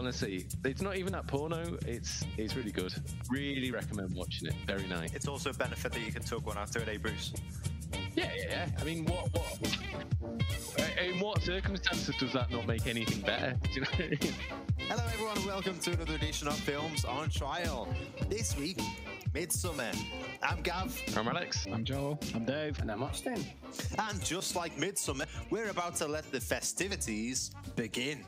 honestly, it's not even that porno. It's it's really good. Really recommend watching it. Very nice. It's also a benefit that you can talk one after it, eh, Bruce? Yeah, yeah, yeah. I mean, what, what? In what circumstances does that not make anything better? Do you know? what I mean? Hello, everyone, welcome to another edition of Films on Trial. This week, Midsummer. I'm Gav, I'm Alex. I'm Joel. I'm Dave. And I'm Austin. and just like Midsummer, we're about to let the festivities begin.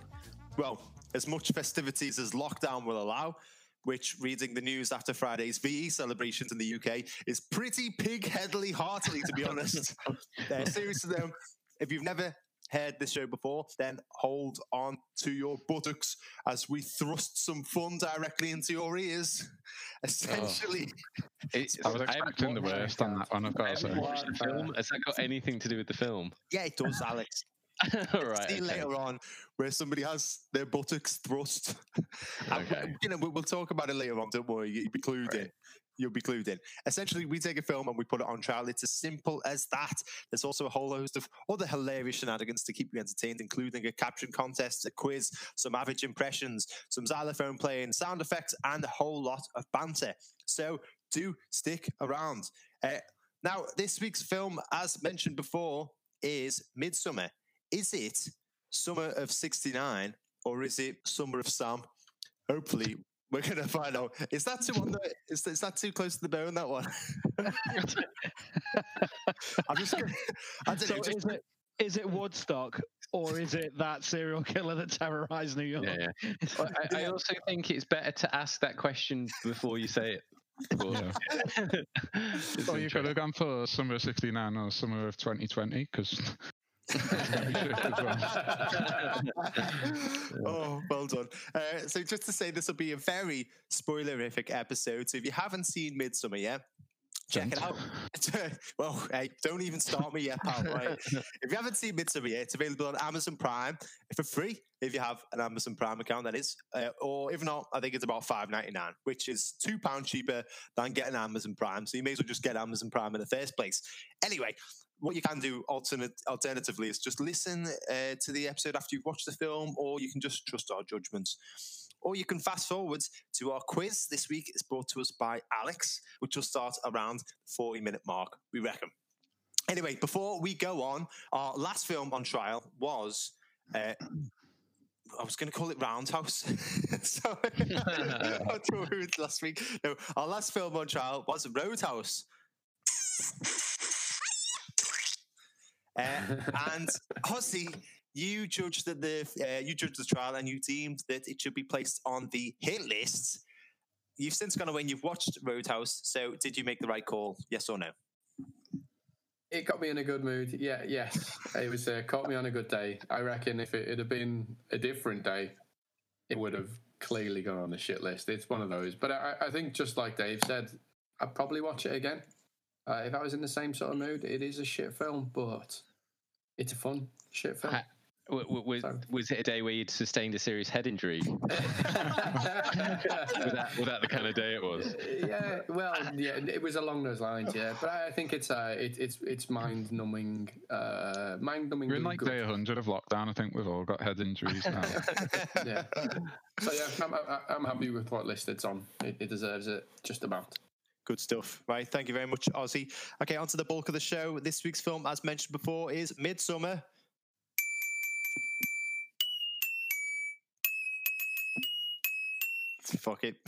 Well, as much festivities as lockdown will allow. Which, reading the news after Friday's VE celebrations in the UK, is pretty pig-headily heartily, to be honest. uh, seriously, though, if you've never heard this show before, then hold on to your buttocks as we thrust some fun directly into your ears. Essentially, It's, I was I expecting the worst on that one, I've got to haven't say. the film. Has that got anything to do with the film? yeah, it does, Alex. All right. See okay. later on where somebody has their buttocks thrust. And Okay. you know, we'll, talk about it later on. Don't worry, you'll be clued in. You'll be clued in. Essentially, we take a film and we put it on trial. It's as simple as that. There's also a whole host of other hilarious shenanigans to keep you entertained, including a caption contest, a quiz, some average impressions, some xylophone playing, sound effects, and a whole lot of banter. So do stick around. Uh, now, this week's film, as mentioned before, is Midsummer. Is it Summer of 69 or is it Summer of Sam? Hopefully, we're going to find out. Is that too on the, is, is that too close to the bone, that one? I'm just going to, I don't So know. just- is it is it Woodstock or is it that serial killer that terrorized New York? Yeah, yeah. Well, I, I also think it's better to ask that question before you say it. Well, it's Or you could interesting. have gone for summer of 69 or summer of 2020, because oh, well done. Uh, so, just to say, this will be a very spoilerific episode. So, if you haven't seen Midsummer yet, check it out. well, hey, don't even start me yet, pal. Right? if you haven't seen Midsummer yet, it's available on Amazon Prime for free if you have an Amazon Prime account, that is. Uh, or if not, I think it's about five ninety nine, which is two pounds cheaper than getting Amazon Prime. So you may as well just get Amazon Prime in the first place. Anyway, what you can do alternate, alternatively is just listen uh, to the episode after you've watched the film, or you can just trust our judgments. Or you can fast forward to our quiz. This week is brought to us by Alex, which will start around the 40 minute mark, we reckon. Anyway, before we go on, our last film on trial was. Uh, I was going to call it Roundhouse. so, I thought we were last week. No, our last film on trial was Roadhouse. Uh, and Ozzy, you judged that the uh, you judged the trial and you deemed that it should be placed on the hit list. You've since gone away and you've watched Roadhouse. So, did you make the right call? Yes or no? It got me in a good mood. Yeah, yes. It was uh, caught me on a good day. I reckon if it had been a different day, it would have clearly gone on the shit list. It's one of those. But I, I think just like Dave said, I'd probably watch it again. Uh, if I was in the same sort of mood, it is a shit film, but it's a fun shit film. Ha- w- w- was, was it a day where you'd sustained a serious head injury? was, that, was that the kind of day it was? yeah, well, yeah, it was along those lines, yeah. But I think it's uh, it, it's it's mind numbing, uh, mind numbing. we're in like day 100 of lockdown. I think we've all got head injuries now. yeah. So yeah, I'm, I'm, I'm happy with what list it's on. It, it deserves it just about. Good stuff. Right. Thank you very much, Ozzy. Okay, on to the bulk of the show. This week's film, as mentioned before, is Midsummer. Fuck it.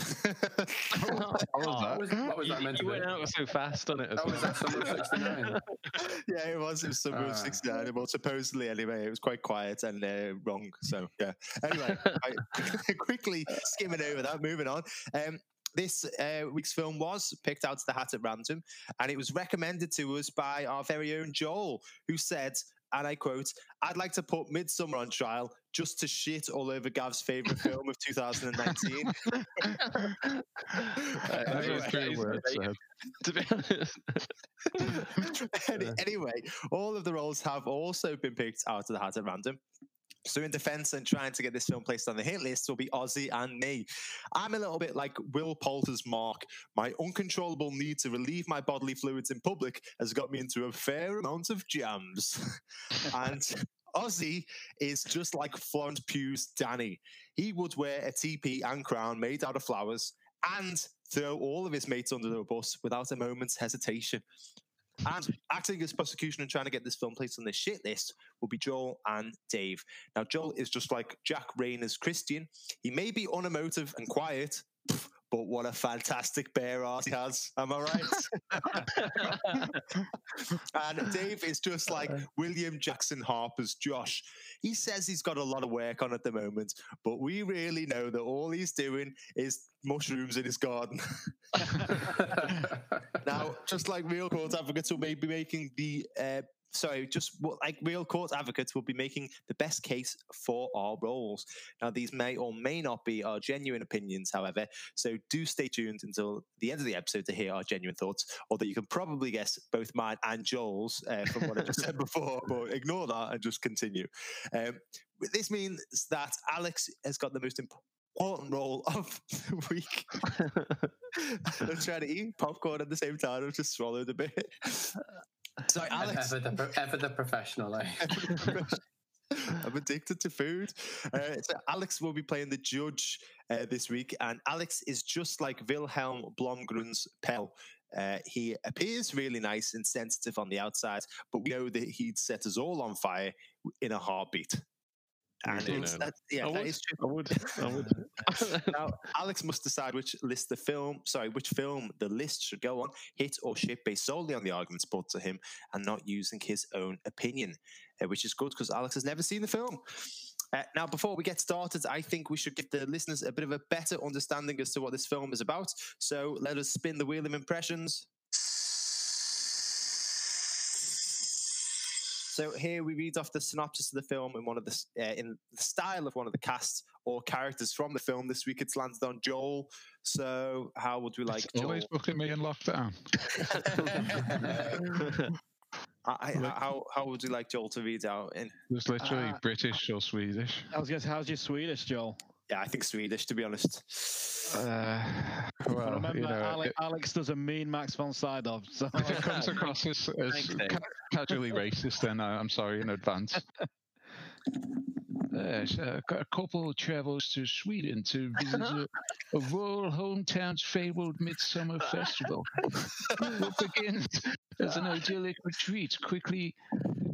What was What was, what was you that meant to you be? went out so fast on it as That was that summer of '69. yeah, it was. It was summer of Ah. 69. Well, supposedly, anyway. It was quite quiet and uh, wrong. So, yeah. Anyway, right, quickly skimming over that, moving on. Um, this uh, week's film was picked out of the hat at random, and it was recommended to us by our very own Joel, who said, and I quote, I'd like to put Midsummer on trial just to shit all over Gav's favourite film of 2019. Uh, anyway, word said. to be honest. Anyway, all of the roles have also been picked out of the hat at random. So, in defense and trying to get this film placed on the hit list will be Ozzy and me. I'm a little bit like Will Poulter's Mark. My uncontrollable need to relieve my bodily fluids in public has got me into a fair amount of jams. and Ozzy is just like Florence Pugh's Danny. He would wear a teepee and crown made out of flowers and throw all of his mates under the bus without a moment's hesitation. And acting as prosecution and trying to get this film placed on this shit list will be Joel and Dave. Now, Joel is just like Jack Reynor's Christian. He may be unemotive and quiet, but what a fantastic bear he has. Am I right? and Dave is just like William Jackson Harper's Josh. He says he's got a lot of work on at the moment, but we really know that all he's doing is mushrooms in his garden. now, just like real court advocates will maybe making the uh, sorry, just like real court advocates will be making the best case for our roles. Now, these may or may not be our genuine opinions, however, so do stay tuned until the end of the episode to hear our genuine thoughts, although you can probably guess both mine and Joel's uh, from what I just said before, but ignore that and just continue. Um, this means that Alex has got the most important role of the week. I'm trying to eat popcorn at the same time. I've just swallowed a bit. So Alex, ever, the, pro- ever the professional, eh? I'm addicted to food. Uh, so Alex will be playing the judge uh, this week, and Alex is just like Wilhelm Blomgren's Pelle. Uh, he appears really nice and sensitive on the outside, but we know that he'd set us all on fire in a heartbeat. And do it's, know that, yeah, I that would. is true. I would. I would. now, Alex must decide which list the film, sorry, which film the list should go on, hit or shit, based solely on the arguments brought to him and not using his own opinion, uh, which is good because Alex has never seen the film. Uh, now, before we get started, I think we should give the listeners a bit of a better understanding as to what this film is about. So let us spin the wheel of impressions. So here we read off the synopsis of the film in one of the uh, in the style of one of the casts or characters from the film. This week it's landed on Joel. So how would we like It's Joel? always booking me in lockdown. I, I- how how would you like Joel to read out? In It's literally Uh, British or Swedish. I was going to say, how's your Swedish, Joel? Yeah, I think Swedish to be honest. Uh, well, Remember, you know, Ale- it- Alex does a mean Max von Sydow. So if it comes across as, as Thanks, ca- casually racist, then I'm sorry in advance. Yes, uh, a couple travels to Sweden to visit a, a rural hometown's fabled midsummer festival. What begins as an idyllic retreat quickly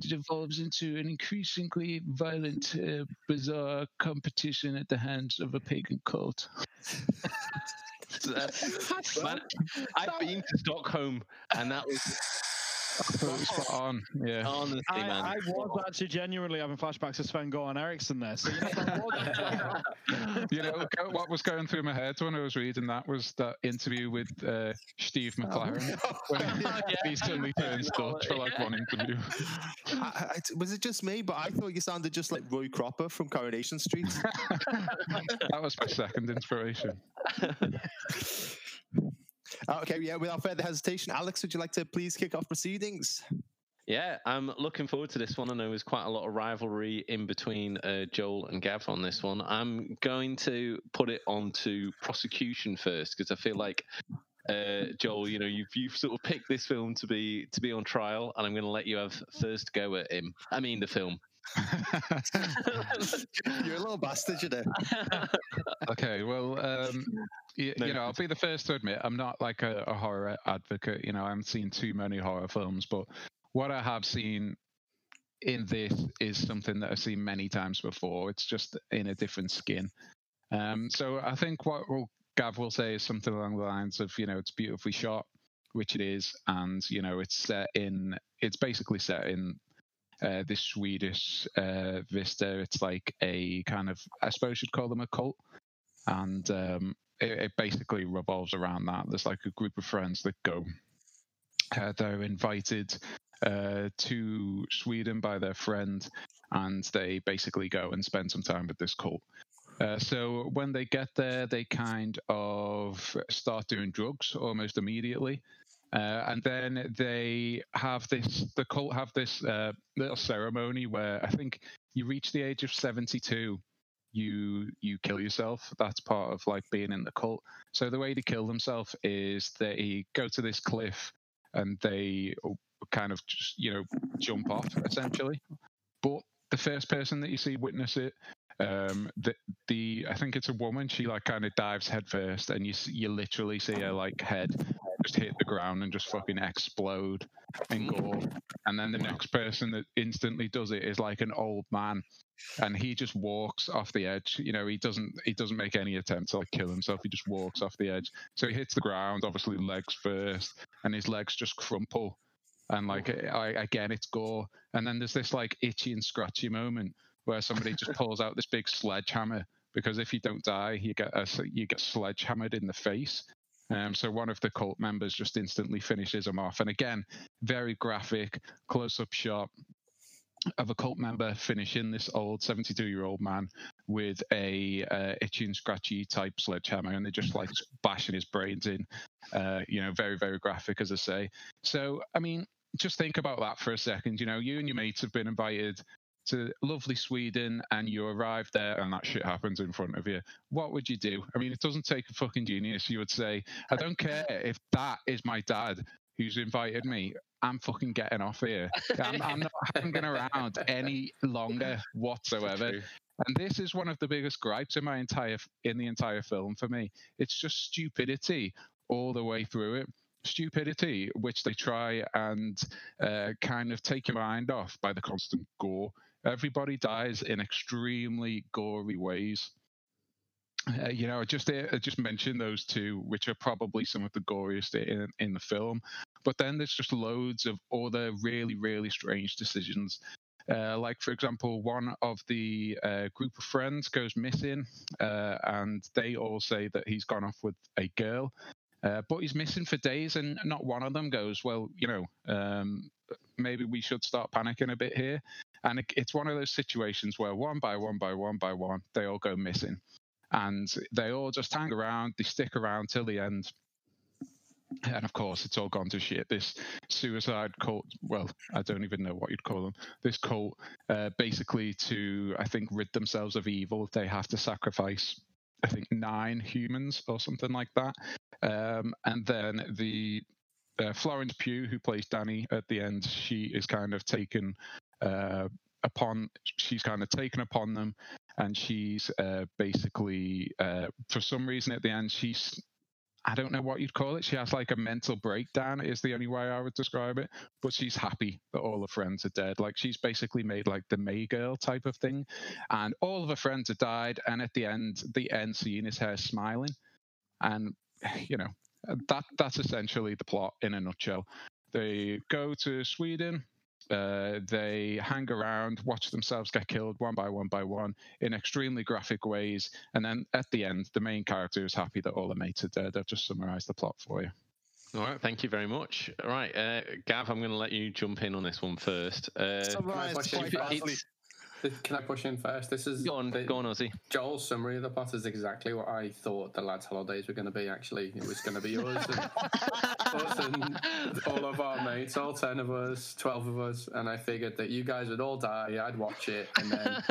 devolves into an increasingly violent, uh, bizarre competition at the hands of a pagan cult. Uh, man, I've been to Stockholm, and that was Spot on, yeah. honestly, I, man. I was actually genuinely having flashbacks to Sven Goran Eriksson there. So you know, you know what was going through my head when I was reading that was that interview with uh, Steve McClaren when he, Yeah. he suddenly turns Dutch for like one interview. I, I- was it just me? But I thought you sounded just like Roy Cropper from Coronation Street. that was my second inspiration. Okay, yeah. Without further hesitation, Alex, would you like to please kick off proceedings? Yeah, I'm looking forward to this one. I know there's quite a lot of rivalry in between uh, Joel and Gav on this one. I'm going to put it onto prosecution first because I feel like uh, Joel, you know, you've you've sort of picked this film to be to be on trial, and I'm going to let you have first go at him. I mean, the film. You're a little bastard, you know. okay, well, um, y- No. you know, I'll be the first to admit I'm not like a, a horror advocate. You know, I haven't seen too many horror films, but what I have seen in this is something that I've seen many times before. It's just in a different skin. Um, so I think what will, Gav will say something along the lines of, you know, it's beautifully shot, which it is, and you know, it's set in, it's basically set in uh, this Swedish uh, vista. It's like a kind of, I suppose you'd call them a cult, and um, it, it basically revolves around that. There's like a group of friends that go. Uh, they're invited uh, to Sweden by their friend, and they basically go and spend some time with this cult. Uh, so when they get there, they kind of start doing drugs almost immediately. Uh, and then they have this, the cult have this uh, little ceremony where I think you reach the age of 72, you you kill yourself. That's part of like being in the cult. So the way to kill themselves is they go to this cliff and they kind of just, you know, jump off essentially. But the first person that you see witness it um the the i think it's a woman she like kind of dives headfirst, and you you literally see her like head just hit the ground and just fucking explode in gore. And then the next person that instantly does it is like an old man and he just walks off the edge you know he doesn't he doesn't make any attempt to like kill himself he just walks off the edge. So he hits the ground obviously legs first and his legs just crumple and like I, again it's gore. And then there's this like itchy and scratchy moment where somebody just pulls out this big sledgehammer because if you don't die, you get a, you get sledgehammered in the face. Um, so one of the cult members just instantly finishes him off, and again, very graphic close-up shot of a cult member finishing this old 72 year old man with a uh, itchy scratchy type sledgehammer and they're just like bashing his brains in uh, you know very very graphic as i say. So i mean just think about that for a second. You know you and your mates have been invited to lovely Sweden and you arrive there and that shit happens in front of you, what would you do? I mean, it doesn't take a fucking genius. You would say, I don't care if that is my dad who's invited me. I'm fucking getting off here. I'm, I'm not hanging around any longer whatsoever. And this is one of the biggest gripes in my entire in the entire film for me. It's just stupidity all the way through it stupidity, which they try and uh, kind of take your mind off by the constant gore. Everybody dies in extremely gory ways. Uh, you know, I just I just mentioned those two, which are probably some of the goriest in in the film. But then there's just loads of other really really strange decisions. Uh, like for example, one of the uh, group of friends goes missing, uh, and they all say that he's gone off with a girl. Uh, but he's missing for days, and not one of them goes, Well, you know, um, maybe we should start panicking a bit here. And it, it's one of those situations where one by one by one by one, they all go missing. And they all just hang around, they stick around till the end. And of course, it's all gone to shit. This suicide cult, well, I don't even know what you'd call them. This cult, uh, basically, to, I think, rid themselves of evil, they have to sacrifice I think nine humans or something like that. Um, and then the uh, Florence Pugh, who plays Danny at the end, she is kind of taken uh, upon. She's kind of taken upon them, and she's uh, basically, uh, for some reason, at the end, she's. I don't know what you'd call it. She has like a mental breakdown, is the only way I would describe it. But she's happy that all her friends are dead. Like she's basically made like the May girl type of thing. And all of her friends have died. And at the end, the end scene is her smiling. And you know, that that's essentially the plot in a nutshell. They go to Sweden. Uh, they hang around, watch themselves get killed one by one by one in extremely graphic ways, and then at the end, the main character is happy that all the mates are dead. I've just summarised the plot for you. All right, thank you very much. All right, uh, Gav, I'm going to let you jump in on this one first. Uh, can I push in first? This is go on, the, go on, Ozzy. Joel's summary of the plot is exactly what I thought the lads' holidays were going to be. Actually, it was going to be us and, us and all of our mates, all ten of us, twelve of us, and I figured that you guys would all die. I'd watch it, and then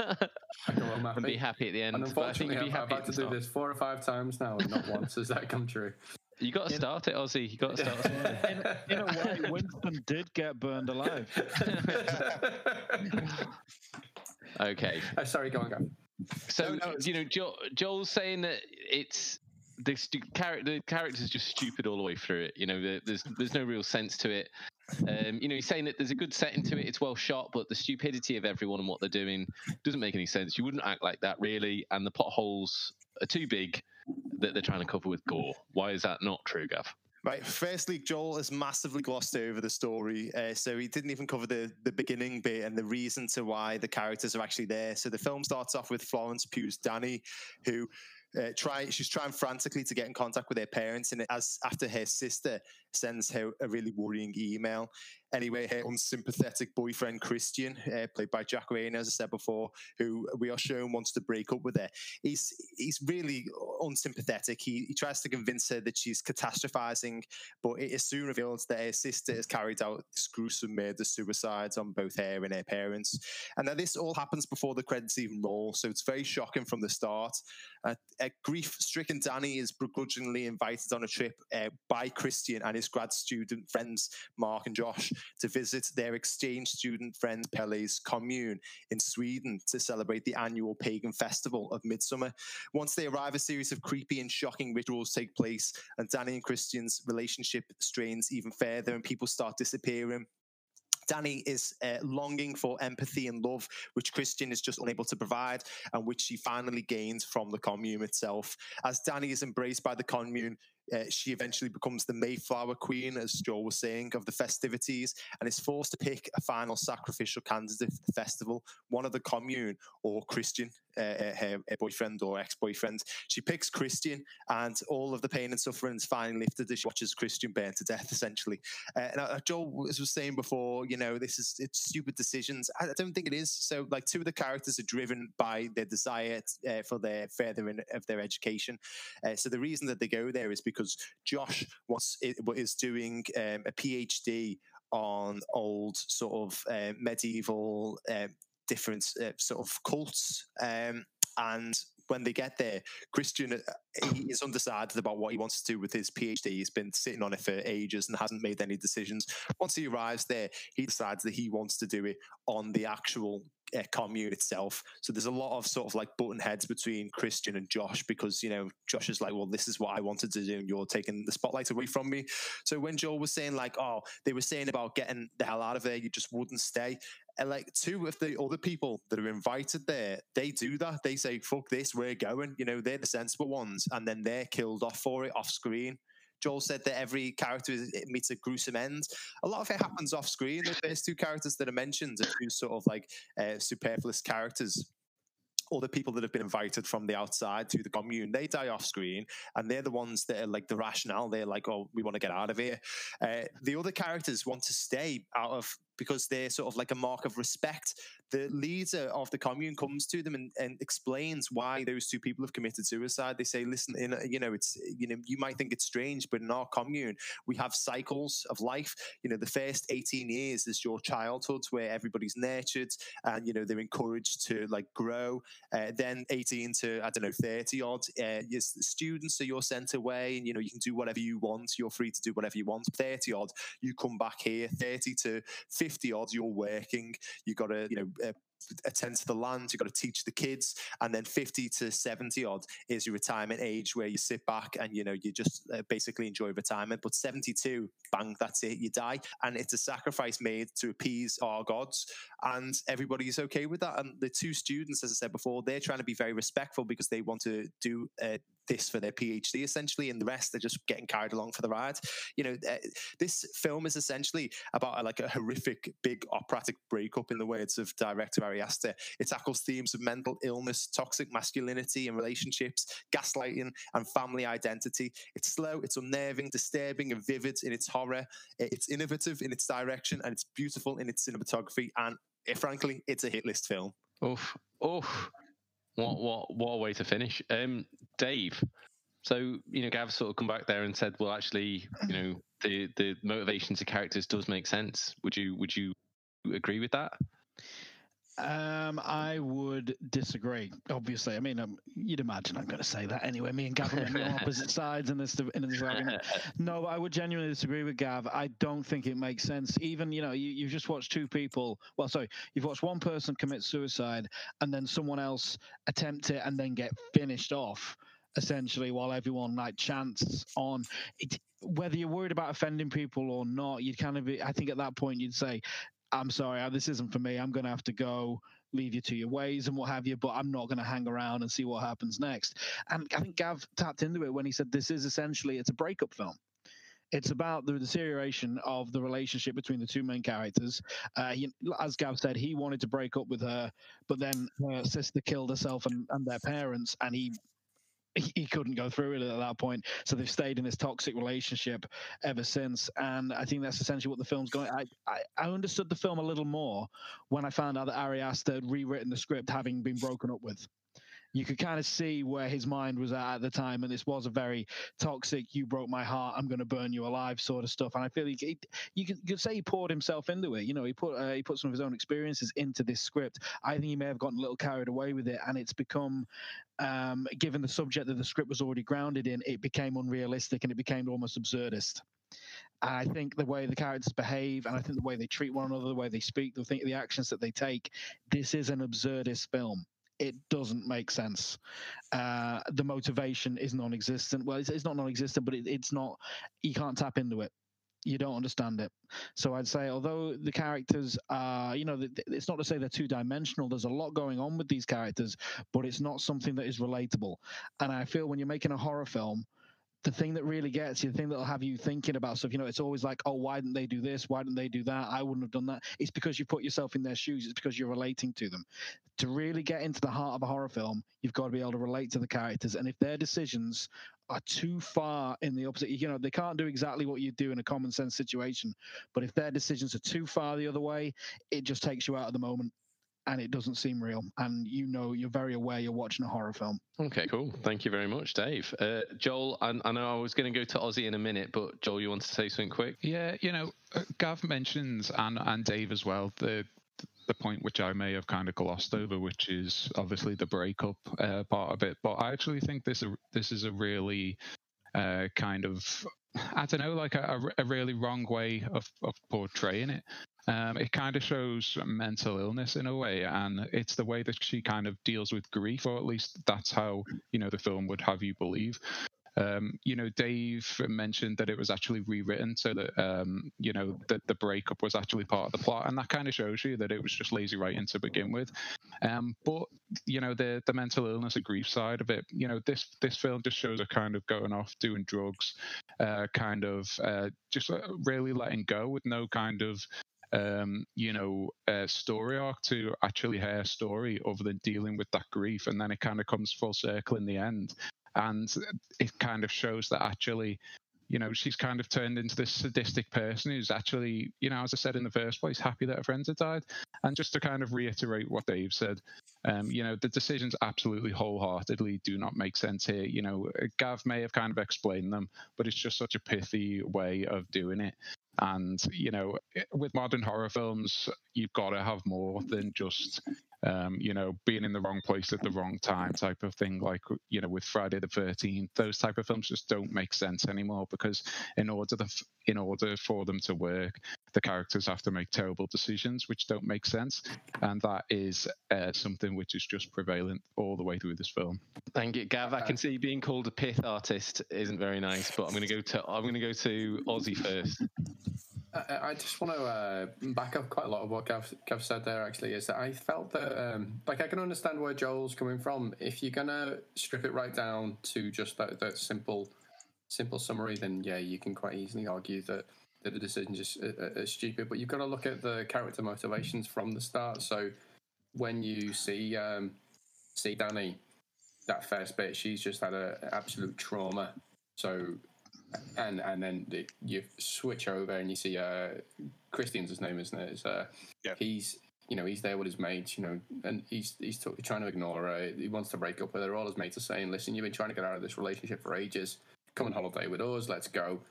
I'd go home happy. and be happy at the end. And unfortunately, I've, I've had to do this four or five times now, and not once has that come true. You got to start it, Ozzy. You got to start it. In, in, a way, Winston did get burned alive. Okay. Uh, sorry, go on, go. So no, no, you know, Joel, Joel's saying that it's the stu- character the character's just stupid all the way through it. You know, there's there's no real sense to it. Um, you know, he's saying that there's a good setting to it. It's well shot, but the stupidity of everyone and what they're doing doesn't make any sense. You wouldn't act like that, really. And the potholes are too big that they're trying to cover with gore. Why is that not true, Gav? Right. Firstly, Joel has massively glossed over the story, uh, so he didn't even cover the the beginning bit and the reason to why the characters are actually there. So the film starts off with Florence Pugh's Danny, who uh, try she's trying frantically to get in contact with her parents, and as after her sister sends her a really worrying email, Anyway, her unsympathetic boyfriend Christian, uh, played by Jack Reynor, as I said before, who we are shown wants to break up with her. He's he's really unsympathetic. He, he tries to convince her that she's catastrophizing, but it is soon revealed that her sister has carried out this gruesome murder suicides on both her and her parents. And now this all happens before the credits even roll, so it's very shocking from the start. Uh, a grief-stricken Danny is begrudgingly invited on a trip uh, by Christian and his grad student friends Mark and Josh to visit their exchange student friend Pelle's commune in Sweden to celebrate the annual pagan festival of Midsummer. Once they arrive, a series of creepy and shocking rituals take place, and Danny and Christian's relationship strains even further, and people start disappearing. Danny is uh, longing for empathy and love, which Christian is just unable to provide, and which she finally gains from the commune itself. As Danny is embraced by the commune, uh, she eventually becomes the Mayflower Queen, as Joel was saying, of the festivities, and is forced to pick a final sacrificial candidate for the festival, one of the commune or Christian, uh, uh her, her, boyfriend or ex-boyfriend. She picks Christian, and all of the pain and suffering is finally lifted as she watches Christian burn to death, essentially. Uh, and uh, Joel was, was saying before, you know, this is it's stupid decisions. I, I, don't think it is. So, like, two of the characters are driven by their desire uh, for their furthering of their education. so the reason that they go there is because because Josh was is doing um, a PhD on old sort of uh, medieval uh, different uh, sort of cults. Um, and when they get there, Christian uh, is undecided about what he wants to do with his PhD. He's been sitting on it for ages and hasn't made any decisions. Once he arrives there, he decides that he wants to do it on the actual uh, commune itself. So there's a lot of sort of like button heads between Christian and Josh because you know Josh is like, well, this is what I wanted to do, and you're taking the spotlight away from me. So when Joel was saying like, oh, they were saying about getting the hell out of there, you just wouldn't stay. Like two of the other people that are invited there, they do that. They say, fuck this, we're going. You know, they're the sensible ones, and then they're killed off for it off screen. Joel said that every character meets a gruesome end. A lot of it happens off screen. The first two characters that are mentioned are two sort of like uh, superfluous characters all the people that have been invited from the outside to the commune, they die off screen, and they're the ones that are like the rationale. They're like, "Oh, we want to get out of here." Uh, the other characters want to stay out of because they're sort of like a mark of respect. The leader of the commune comes to them and, and explains why those two people have committed suicide. They say, listen, in, you know, it's, you know, you might think it's strange, but in our commune, we have cycles of life. You know, the first 18 years is your childhood where everybody's nurtured and, you know, they're encouraged to like grow. Uh, then 18 to, I don't know, 30 odd, uh, students are you're sent away and, you know, you can do whatever you want. You're free to do whatever you want. 30 odd, you come back here, 30 to 50 50 odds you're working. You've got to, you know, uh, attend to the land, you've got to teach the kids, and then 50 to 70 odd is your retirement age where you sit back and you know you just uh, basically enjoy retirement. But 72, bang, that's it, you die, and it's a sacrifice made to appease our gods, and everybody's okay with that. And the two students, as I said before, they're trying to be very respectful because they want to do uh, this for their PhD essentially, and the rest are just getting carried along for the ride. You know, uh, this film is essentially about a, like a horrific big operatic breakup in the words of director Ari Aster. It tackles themes of mental illness, toxic masculinity and relationships, gaslighting, and family identity. It's slow, it's unnerving, disturbing, and vivid in its horror. It's innovative in its direction, and it's beautiful in its cinematography. And eh, frankly, it's a hit list film. Oof, oof. What what what a way to finish. Um, Dave. So you know, Gav sort of come back there and said, well, actually, you know, the the motivations of characters does make sense. Would you would you agree with that? Um, I would disagree. Obviously, I mean, um, you'd imagine I'm going to say that anyway. Me and Gav are on opposite sides in this in this argument. No, I would genuinely disagree with Gav. I don't think it makes sense. Even you know, you, you've just watched two people. Well, sorry, you've watched one person commit suicide and then someone else attempt it and then get finished off essentially while everyone like chants on it whether you're worried about offending people or not you'd kind of be i think at that point you'd say I'm sorry, uh, this isn't for me. I'm going to have to go, leave you to your ways and what have you, but I'm not going to hang around and see what happens next. And I think Gav tapped into it when he said this is essentially it's a breakup film. It's about the deterioration of the relationship between the two main characters. Uh, he, as Gav said, he wanted to break up with her, but then her sister killed herself and, and their parents, and he he, he couldn't go through it at that point. So they've stayed in this toxic relationship ever since. And I think that's essentially what the film's going. I, I, I understood the film a little more when I found out that Ari Aster had rewritten the script, having been broken up with you could kind of see where his mind was at at the time, and this was a very toxic "you broke my heart, I'm going to burn you alive" sort of stuff. And I feel like he, you could, you could say he poured himself into it. You know, he put uh, he put some of his own experiences into this script. I think he may have gotten a little carried away with it, and it's become um, given the subject that the script was already grounded in, it became unrealistic and it became almost absurdist. I think the way the characters behave, and I think the way they treat one another, the way they speak, the think the actions that they take, this is an absurdist film. It doesn't make sense. Uh, the motivation is non-existent. Well, it's, it's not non-existent, but it, it's not. You can't tap into it you don't understand it. So I'd say, although the characters are, you know, it's not to say they're two dimensional. There's a lot going on with these characters, but it's not something that is relatable. And I feel when you're making a horror film, the thing that really gets you, the thing that'll have you thinking about stuff, you know, it's always like, oh, why didn't they do this? Why didn't they do that? I wouldn't have done that. It's because you put yourself in their shoes. It's because you're relating to them. To really get into the heart of a horror film, you've got to be able to relate to the characters. And if their decisions are too far in the opposite, you know, they can't do exactly what you do in a common sense situation. But if their decisions are too far the other way, it just takes you out of the moment and it doesn't seem real. And you know, you're very aware you're watching a horror film. Okay, cool. Thank you very much, Dave. Uh, Joel, I, I, know I was going to go to Ozzy in a minute, but Joel, you want to say something quick? Yeah, you know, uh, Gav mentions and and Dave as well the the point which I may have kind of glossed over, which is obviously the breakup uh, part of it. But I actually think this this is a really uh, kind of I don't know, like a, a really wrong way of, of portraying it. Um, it kind of shows mental illness in a way, and it's the way that she kind of deals with grief, or at least that's how you know the film would have you believe. Um, you know, Dave mentioned that it was actually rewritten so that um, you know that the breakup was actually part of the plot, and that kind of shows you that it was just lazy writing to begin with. Um, but you know, the the mental illness and grief side of it, you know, this this film just shows her kind of going off doing drugs, uh, kind of uh, just uh, really letting go with no kind of um, you know, a story arc to actually her story other than dealing with that grief. And then it kind of comes full circle in the end and it kind of shows that actually you know, she's kind of turned into this sadistic person who's actually, you know, as I said in the first place, happy that her friends have died. And just to kind of reiterate what Dave said, um, you know, the decisions absolutely wholeheartedly do not make sense here. You know, Gav may have kind of explained them, but it's just such a pithy way of doing it. And, you know, with modern horror films, you've got to have more than just um, you know, being in the wrong place at the wrong time type of thing, like you know, with Friday the Thirteenth, those type of films just don't make sense anymore because in order to, in order for them to work, the characters have to make terrible decisions which don't make sense, and that is uh, something which is just prevalent all the way through this film. Thank you, Gav. I can see being called a pith artist isn't very nice, but I'm going to go to I'm going to go to Ozzy first. I, I just want to uh, back up quite a lot of what Gav, Gav said there. Actually, is that I felt that um, like I can understand where Joel's coming from. If you're gonna strip it right down to just that, that simple simple summary, then yeah, you can quite easily argue that that the decisions is uh, uh stupid. But you've got to look at the character motivations from the start. So when you see um, see Danny, that first bit, she's just had an absolute trauma. So and and then the, you switch over and you see uh, Christian's his name, isn't it? It's, uh, yeah. He's you know he's there with his mates, you know, and he's he's t- trying to ignore her. He wants to break up with her. All his mates are saying, "Listen, you've been trying to get out of this relationship for ages. Come on holiday with us. Let's go.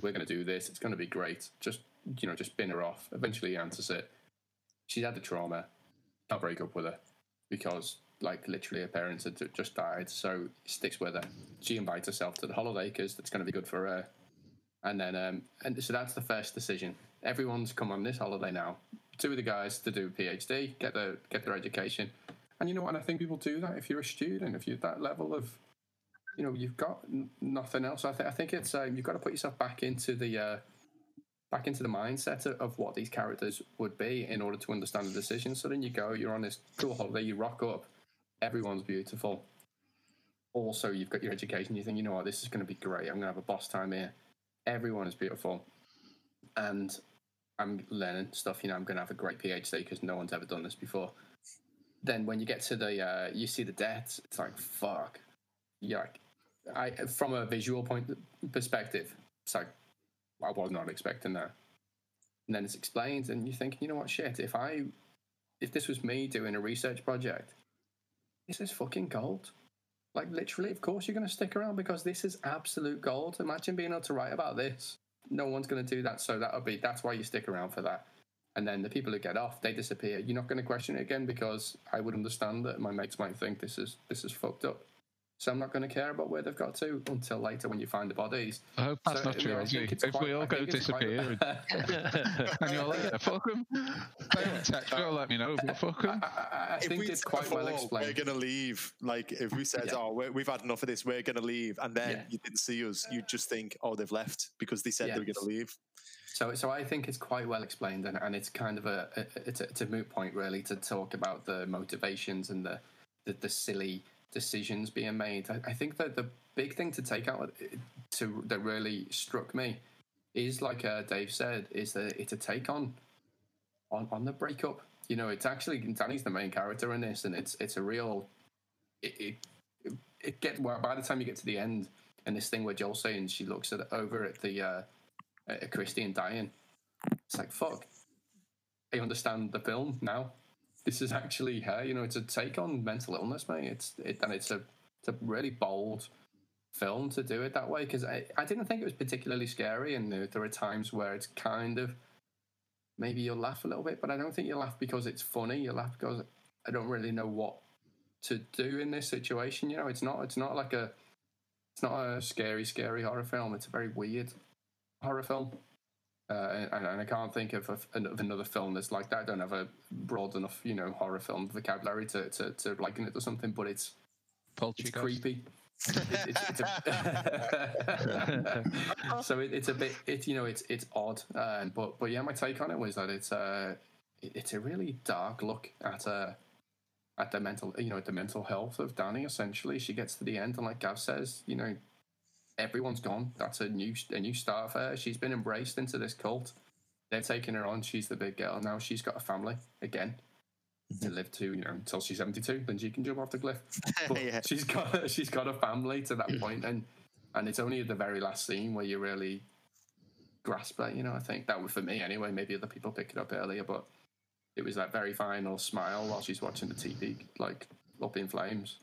We're going to do this. It's going to be great. Just you know, just bin her off." Eventually, he answers it. She's had the trauma. I'll break up with her because like literally her parents had just died, so he sticks with her. She invites herself to the holiday because that's going to be good for her. And then, um, and so that's the first decision. Everyone's come on this holiday now. Two of the guys to do a PhD, get their get their education, and you know what? And I think people do that if you're a student, if you're that level of, you know, you've got n- nothing else. I, th- I think it's um, you've got to put yourself back into the uh, back into the mindset of what these characters would be in order to understand the decision. So then you go, you're on this cool holiday, you rock up, everyone's beautiful. Also, you've got your education. You think, you know what, this is going to be great. I'm going to have a boss time here. Everyone is beautiful, and I'm learning stuff. You know, I'm going to have a great PhD because no one's ever done this before. Then when you get to the, uh, you see the deaths. It's like fuck. Yeah, I from a visual point perspective, it's like I was not expecting that. And then it's explained, and you think, you know what, shit. If I, if this was me doing a research project, this is fucking gold. Like literally, of course you're going to stick around because this is absolute gold. Imagine being able to write about this. No one's going to do that, so that'll be that's why you stick around for that. And then the people who get off, they disappear. You're not going to question it again because I would understand that my mates might think this is this is fucked up. So I'm not going to care about where they've got to until later when you find the bodies. I hope that's So, not true, know, I Ozzy. think it's If quite- we all go think quite- disappear and you're like, yeah, fuck them. Text me or let me know, but fuck them. I, I, I if think we it's said quite well explained. We're going to leave. Like, if we said, Yeah. oh, we're, we've had enough of this, we're going to leave. And then Yeah. you didn't see us, you'd just think, oh, they've left because they said they were going to leave. So, so I think it's quite well explained, and, and it's kind of a, a it's, a it's a moot point really to talk about the motivations and the the, the silly decisions being made. I, I think that the big thing to take out to that really struck me is like uh, Dave said, is that it's a take on on on the breakup. You know, it's actually Danny's the main character in this, and it's it's a real. It it, it, get well by the time you get to the end, and this thing where Joel's saying she looks at over at the. Uh, a Christian dying. It's like fuck. I understand the film now. This is actually her. You know, it's a take on mental illness, mate. It's it, and it's a it's a really bold film to do it that way because I, I didn't think it was particularly scary, and there, there are times where it's kind of maybe you'll laugh a little bit, but I don't think you'll laugh because it's funny. you'll laugh because I don't really know what to do in this situation. You know, it's not it's not like a it's not a scary scary horror film. It's a very weird horror film. Uh, and, and I can't think of, of, of another film that's like that. I don't have a broad enough, you know, horror film vocabulary to, to, to liken it to something, but it's it's Poltergeist. creepy. It- it's, it's a, so it, it's a bit, it you know, it's it's odd. Um, but but yeah, my take on it was that it's uh, it- it's a really dark look at uh, at the mental, you know, the mental health of Danny. Essentially, she gets to the end, and like Gav says, you know, everyone's gone. That's a new a new start for her. She's been embraced into this cult. They're taking her on. She's the big girl now. She's got a family again to mm-hmm. live to, you know, until she's seventy two. Then she can jump off the cliff. But Yeah. she's got she's got a family to that mm. point, and and it's only at the very last scene where you really grasp that. You know, I think that was for me anyway. Maybe other people pick it up earlier, but it was that very final smile while she's watching the TV like up in flames.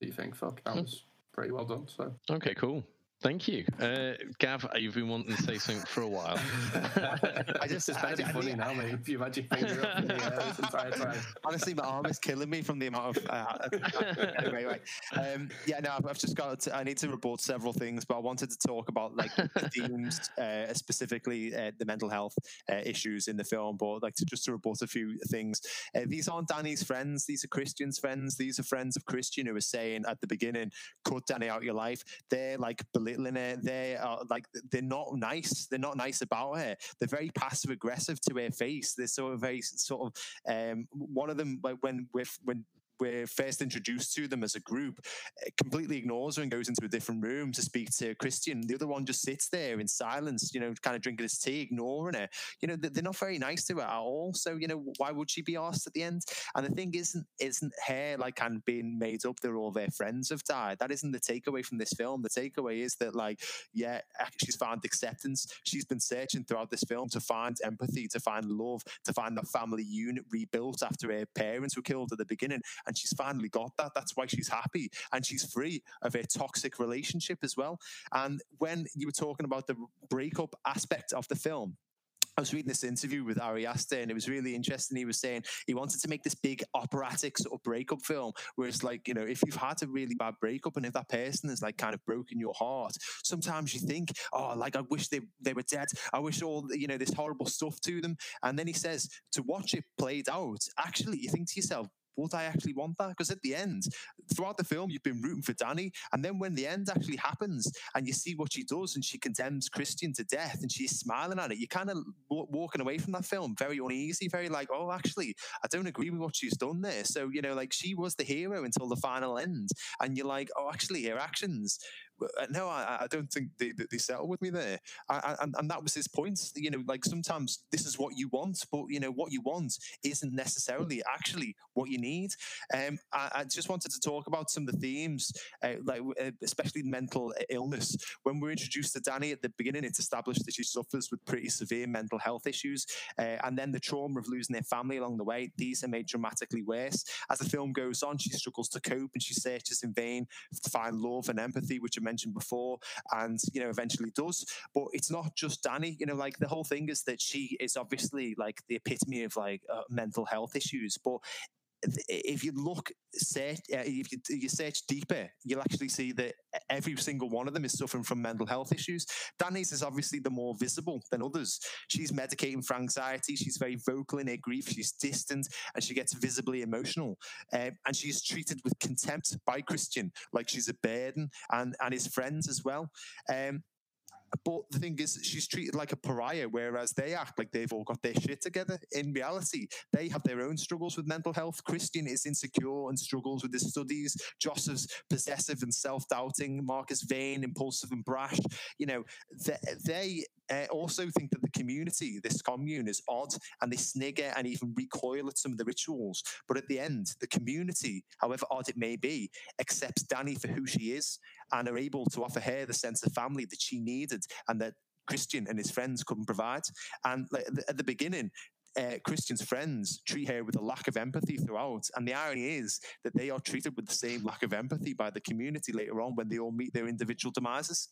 Do you think, fuck, that hmm. was pretty well done. So Okay, cool. Thank you, uh, Gav. You've been wanting to say something for a while. I just- it's I- better I funny now, mate. If you had your finger up in the air this entire time. Honestly, my arm is killing me from the amount of. Uh, anyway, right. Um, yeah, no, I've- I've just got. To, I need to report several things, but I wanted to talk about like the themes, uh, specifically uh, the mental health uh, issues in the film. But like to just to report a few things. Uh, these aren't Danny's friends. These are Christian's friends. These are friends of Christian who are saying at the beginning, "Cut Danny out of your life." They're like belittling They are like they're not nice. They're not nice about her. They're very passive aggressive to her face. They're sort of very sort of um, one of them like when with when we're first introduced to them as a group, uh, completely ignores her and goes into a different room to speak to Christian. The other one just sits there in silence, you know, kind of drinking his tea, ignoring her. You know, they- they're not very nice to her at all. So, you know, why would she be asked at the end? And the thing isn't, isn't her like kind of being made up that all their friends have died. That isn't the takeaway from this film. The takeaway is that, like, yeah, she's found acceptance. She's been searching throughout this film to find empathy, to find love, to find that family unit rebuilt after her parents were killed at the beginning. And she's finally got that. That's why she's happy. And she's free of a toxic relationship as well. And when you were talking about the breakup aspect of the film, I was reading this interview with Ari Aster, and it was really interesting. He was saying he wanted to make this big operatic sort of breakup film, where it's like, you know, if you've had a really bad breakup and if that person has like kind of broken your heart, sometimes you think, oh, like I wish they, they were dead. I wish all, you know, this horrible stuff to them. And then he says, to watch it played out, actually, you think to yourself, would I actually want that? Because at the end, throughout the film, you've been rooting for Danny, and then when the end actually happens, and you see what she does, and she condemns Christian to death, and she's smiling at it, you're kind of w- walking away from that film very uneasy, very like, oh, actually, I don't agree with what she's done there. So you know, like she was the hero until the final end, and you're like, oh, actually, her actions. Uh, No, I, I don't think they, they settle with me there, I, and and that was his point. You know, like sometimes this is what you want, but you know what you want isn't necessarily actually what you need. Um, I, I just wanted to talk about some of the themes, uh, like uh, especially mental illness. When we're introduced to Danny at the beginning, it's established that she suffers with pretty severe mental health issues, uh, and then the trauma of losing their family along the way. These are made dramatically worse. As the film goes on, she struggles to cope and she searches in vain to find love and empathy, which I mentioned before, and you know eventually does. But it's not just Danny. You know, like the whole thing is that she is obviously like the epitome of like uh, mental health issues, but if you look search uh, if you, you search deeper you'll actually see that every single one of them is suffering from mental health issues. Danny's is obviously the more visible than others. She's medicating for anxiety she's very vocal in her grief she's distant and she gets visibly emotional. Um, and she's treated with contempt by christian like she's a burden and and his friends as well. Um, but the thing is, she's treated like a pariah, whereas they act like they've all got their shit together. In reality, they have their own struggles with mental health. Christian is insecure and struggles with his studies. Joseph's possessive and self doubting. Marcus vain, impulsive, and brash. You know, they, they uh, also think that the community, this commune, is odd and they snigger and even recoil at some of the rituals. But at the end, the community, however odd it may be, accepts Dani for who she is and are able to offer her the sense of family that she needed and that Christian and his friends couldn't provide. And at the beginning, uh, Christian's friends treat her with a lack of empathy throughout. And the irony is that they are treated with the same lack of empathy by the community later on when they all meet their individual demises.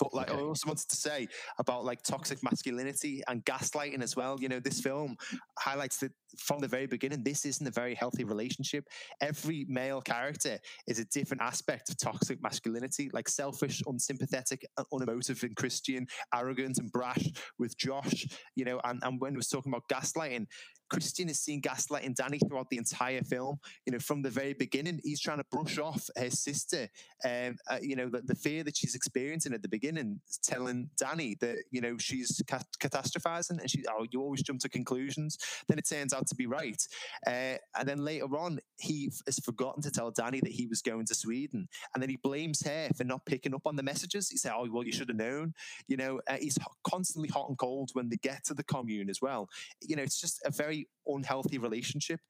But like okay. I also wanted to say about like toxic masculinity and gaslighting as well. You know, this film highlights that from the very beginning, this isn't a very healthy relationship. Every male character is a different aspect of toxic masculinity, like selfish, unsympathetic, unemotive and Christian, arrogant and brash with Josh, you know, and, and when we're talking about gaslighting, Christian is seeing gaslighting Dani throughout the entire film. You know, from the very beginning, he's trying to brush off her sister. Um, uh, you know, the, the, fear that she's experiencing at the beginning, telling Dani that you know she's catastrophizing, and she, oh, you always jump to conclusions. Then it turns out to be right, uh, and then later on, he has forgotten to tell Dani that he was going to Sweden, and then he blames her for not picking up on the messages. He said, "Oh, well, you should have known." You know, uh, he's constantly hot and cold when they get to the commune as well. You know, it's just a very unhealthy relationship.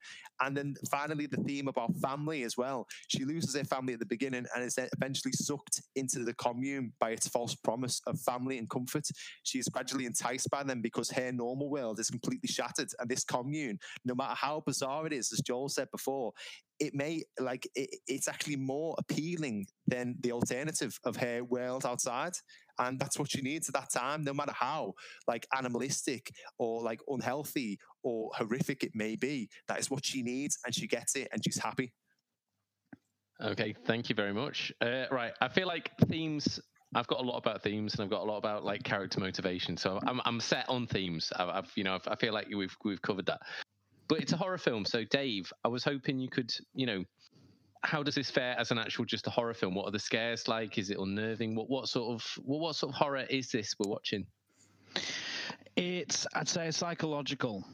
And then finally, the theme about family as well. She loses her family at the beginning and is eventually sucked into the commune by its false promise of family and comfort. She is gradually enticed by them because her normal world is completely shattered. And this commune, no matter how bizarre it is, as Joel said before, it may like it, it's actually more appealing than the alternative of her world outside and that's what she needs at that time no matter how like animalistic or like unhealthy or horrific it may be that is what she needs and she gets it and she's happy okay thank you very much uh, right i feel like themes I've got a lot about themes and I've got a lot about like character motivation. So I'm I'm set on themes. I've, I've you know I've, i feel like we've we've covered that. But it's a horror film. So Dave, I was hoping you could you know how does this fare as an actual just a horror film? What are the scares like? Is it unnerving? What what sort of what, what sort of horror is this we're watching? It's I'd say psychological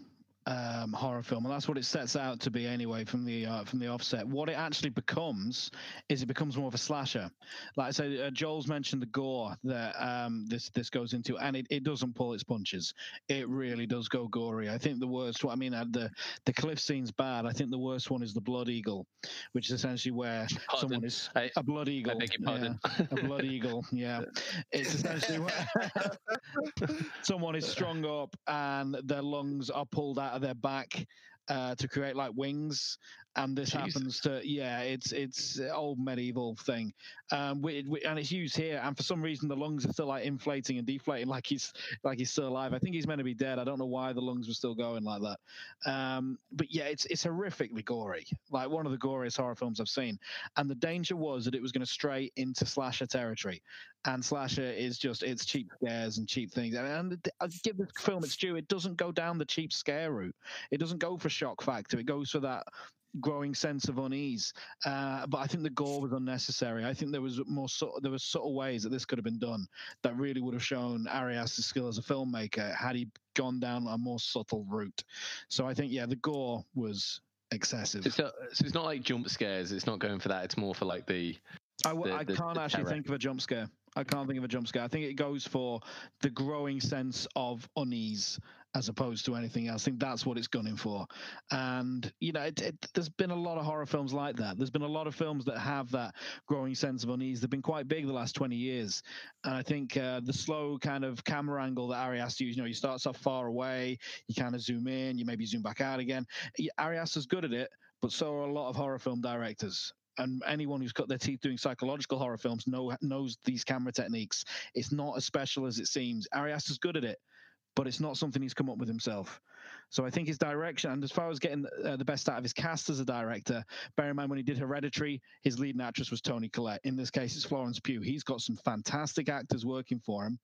um, horror film, and that's what it sets out to be anyway from the uh, from the offset. What it actually becomes is it becomes more of a slasher. Like I said, uh, Joel's mentioned the gore that um, this this goes into, and it, it doesn't pull its punches. It really does go gory. I think the worst. I mean, uh, the the cliff scene's bad. I think the worst one is the blood eagle, which is essentially where pardon. someone is I, a blood eagle. I beg your pardon. Yeah, a blood eagle. Yeah, it's essentially where someone is strung up and their lungs are pulled out of their back uh, to create like wings, and this Jesus. happens to yeah, it's it's old medieval thing, um, we, we, and it's used here. And for some reason, the lungs are still like inflating and deflating, like he's like he's still alive. I think he's meant to be dead. I don't know why the lungs were still going like that. Um, but yeah, it's it's horrifically gory, like one of the goriest horror films I've seen. And the danger was that it was going to stray into slasher territory, and slasher is just it's cheap scares and cheap things. And, and I give this film its due. It doesn't go down the cheap scare route. It doesn't go for shock factor. It goes for that growing sense of unease. Uh, but I think the gore was unnecessary. I think there was more su- there were subtle ways that this could have been done that really would have shown Ari Aster's skill as a filmmaker had he gone down a more subtle route. So I think yeah, the gore was excessive. So, so it's not like jump scares. It's not going for that. It's more for like the. I, w- the, I can't the actually think of a jump scare. I can't think of a jump scare. I think it goes for the growing sense of unease as opposed to anything else. I think that's what it's gunning for. And you know, it, it, there's been a lot of horror films like that. There's been a lot of films that have that growing sense of unease. They've been quite big the last 20 years. And I think uh, the slow kind of camera angle that Ari Aster used, you know, you start off far away, you kind of zoom in, you maybe zoom back out again. Ari Aster's good at it, but so are a lot of horror film directors and anyone who's cut their teeth doing psychological horror films know knows these camera techniques. It's not as special as it seems. Ari Aster's good at it, but it's not something he's come up with himself. So I think his direction, and as far as getting uh, the best out of his cast as a director, bear in mind when he did Hereditary, his leading actress was Toni Collette. In this case, it's Florence Pugh. He's got some fantastic actors working for him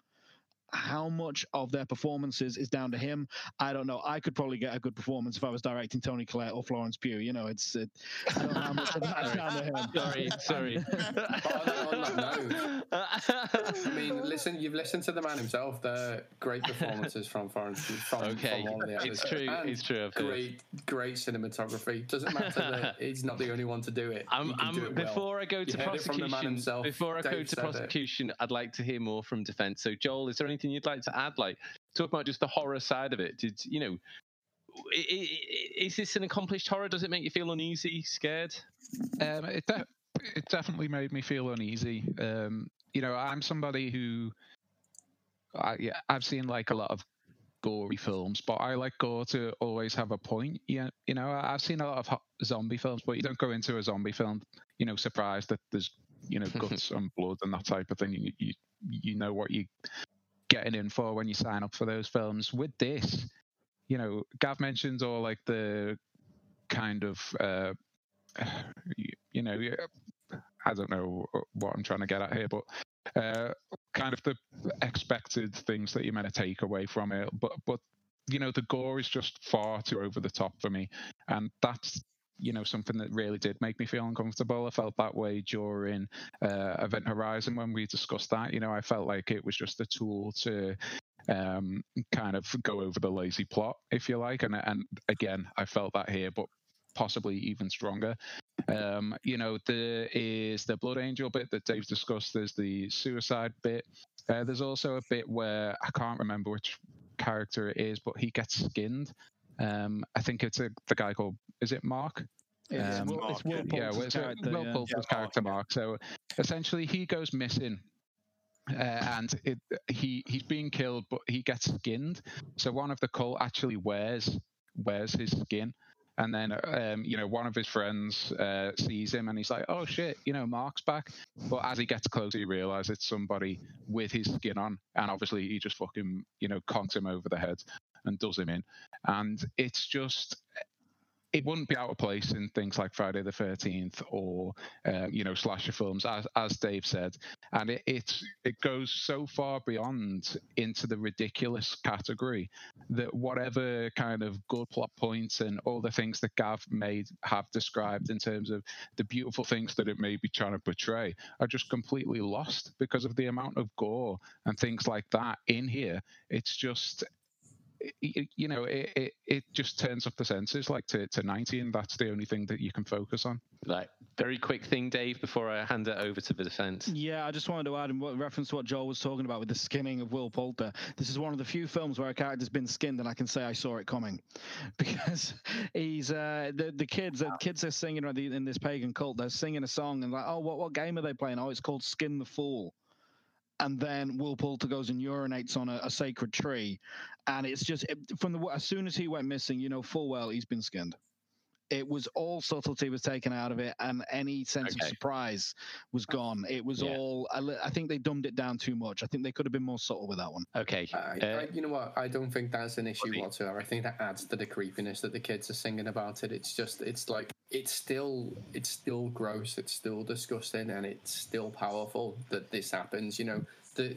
how much of their performances is down to him, I don't know. I could probably get a good performance if I was directing Toni Collette or Florence Pugh. You know, it's it, I don't know how much of that's down to him. Sorry, sorry. I mean, listen, you've listened to the man himself. The great performances from Florence Pugh. From, okay, from all the it's true. And it's true. Great, great cinematography. Doesn't matter that he's not the only one to do it. I'm, I'm, do it before well. I go to prosecution, before I Dave go to prosecution, I'd like to hear more from defence. So, Joel, is there anything you'd like to add? Like, talk about just the horror side of it. Did you know? Is this an accomplished horror? Does it make you feel uneasy, scared? Um, it, de- it definitely made me feel uneasy. Um, you know, I'm somebody who, I, yeah, I've seen like a lot of gory films, but I like gore to always have a point. Yeah, you know, I've seen a lot of zombie films, but you don't go into a zombie film, you know, surprised that there's, you know, guts and blood and that type of thing. You, you, you know what you getting in for when you sign up for those films. With this, you know, Gav mentions all like the kind of, uh, you know, I don't know what I'm trying to get at here, but uh, kind of the expected things that you're meant to take away from it. But but you know, the gore is just far too over the top for me, and that's you know something that really did make me feel uncomfortable. I felt that way during uh, Event Horizon when we discussed that. You know, I felt like it was just a tool to um, kind of go over the lazy plot, if you like. And and again, I felt that here, but possibly even stronger. Um, you know, there is the Blood Angel bit that Dave's discussed. There's the suicide bit. Uh, there's also a bit where I can't remember which character it is, but he gets skinned. Um, I think it's a, the guy called is it Mark? Yeah, um, Will, it's Will yeah, well, character, Will yeah. Poulter's yeah, character Mark. So essentially, he goes missing. Uh, and it, he he's being killed, but he gets skinned. So one of the cult actually wears wears his skin, and then, um, you know, one of his friends uh, sees him and he's like, oh shit, you know, Mark's back. But as he gets closer, he realizes it's somebody with his skin on. And obviously, he just fucking, you know, conks him over the head and does him in. And it's just, it wouldn't be out of place in things like Friday the 13th or, uh, you know, slasher films, as, as Dave said. And it, it, it goes so far beyond into the ridiculous category that whatever kind of good plot points and all the things that Gav may have described in terms of the beautiful things that it may be trying to portray are just completely lost because of the amount of gore and things like that in here. It's just you know, it, it, it, just turns up the senses like to, to 90, and that's the only thing that you can focus on. Right. Very quick thing, Dave, before I hand it over to the defense. Yeah, I just wanted to add in reference to what Joel was talking about with the skinning of Will Poulter. This is one of the few films where a character's been skinned, and I can say I saw it coming because he's uh, the the kids. The kids are singing in this pagan cult. They're singing a song and like, oh, what what game are they playing? Oh, it's called Skin the Fool and then Will Poulter goes and urinates on a, a sacred tree, and it's just it, from the as soon as he went missing, you know full well he's been skinned. It was all subtlety was taken out of it, and any sense okay. of surprise was gone. It was yeah. all. I, I, think they dumbed it down too much. I think they could have been more subtle with that one. Okay, uh, I, you know what? I don't think that's an issue whatsoever. I think that adds to the creepiness that the kids are singing about it. It's just, it's like it's still, it's still gross. It's still disgusting, and it's still powerful that this happens. You know, the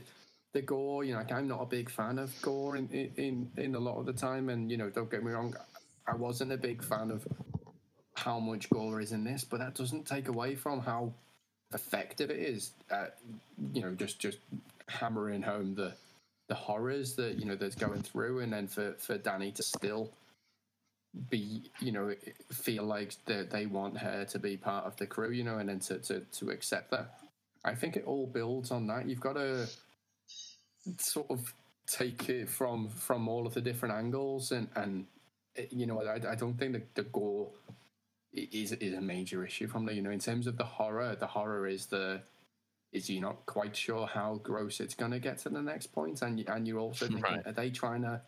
the gore. You know, like I'm not a big fan of gore in in in a lot of the time, and you know, don't get me wrong, I wasn't a big fan of how much gore is in this, but that doesn't take away from how effective it is at you know just just hammering home the the horrors that you know that's going through, and then for for Dani to still be you know feel like that they want her to be part of the crew, you know, and then to to to accept that. I think it all builds on that. You've got to sort of take it from from all of the different angles, and and you know I, I don't think the, the gore is is a major issue from there. You know, in terms of the horror, the horror is the is you're not quite sure how gross it's going to get to the next point, and and you're also thinking, right. are they trying to,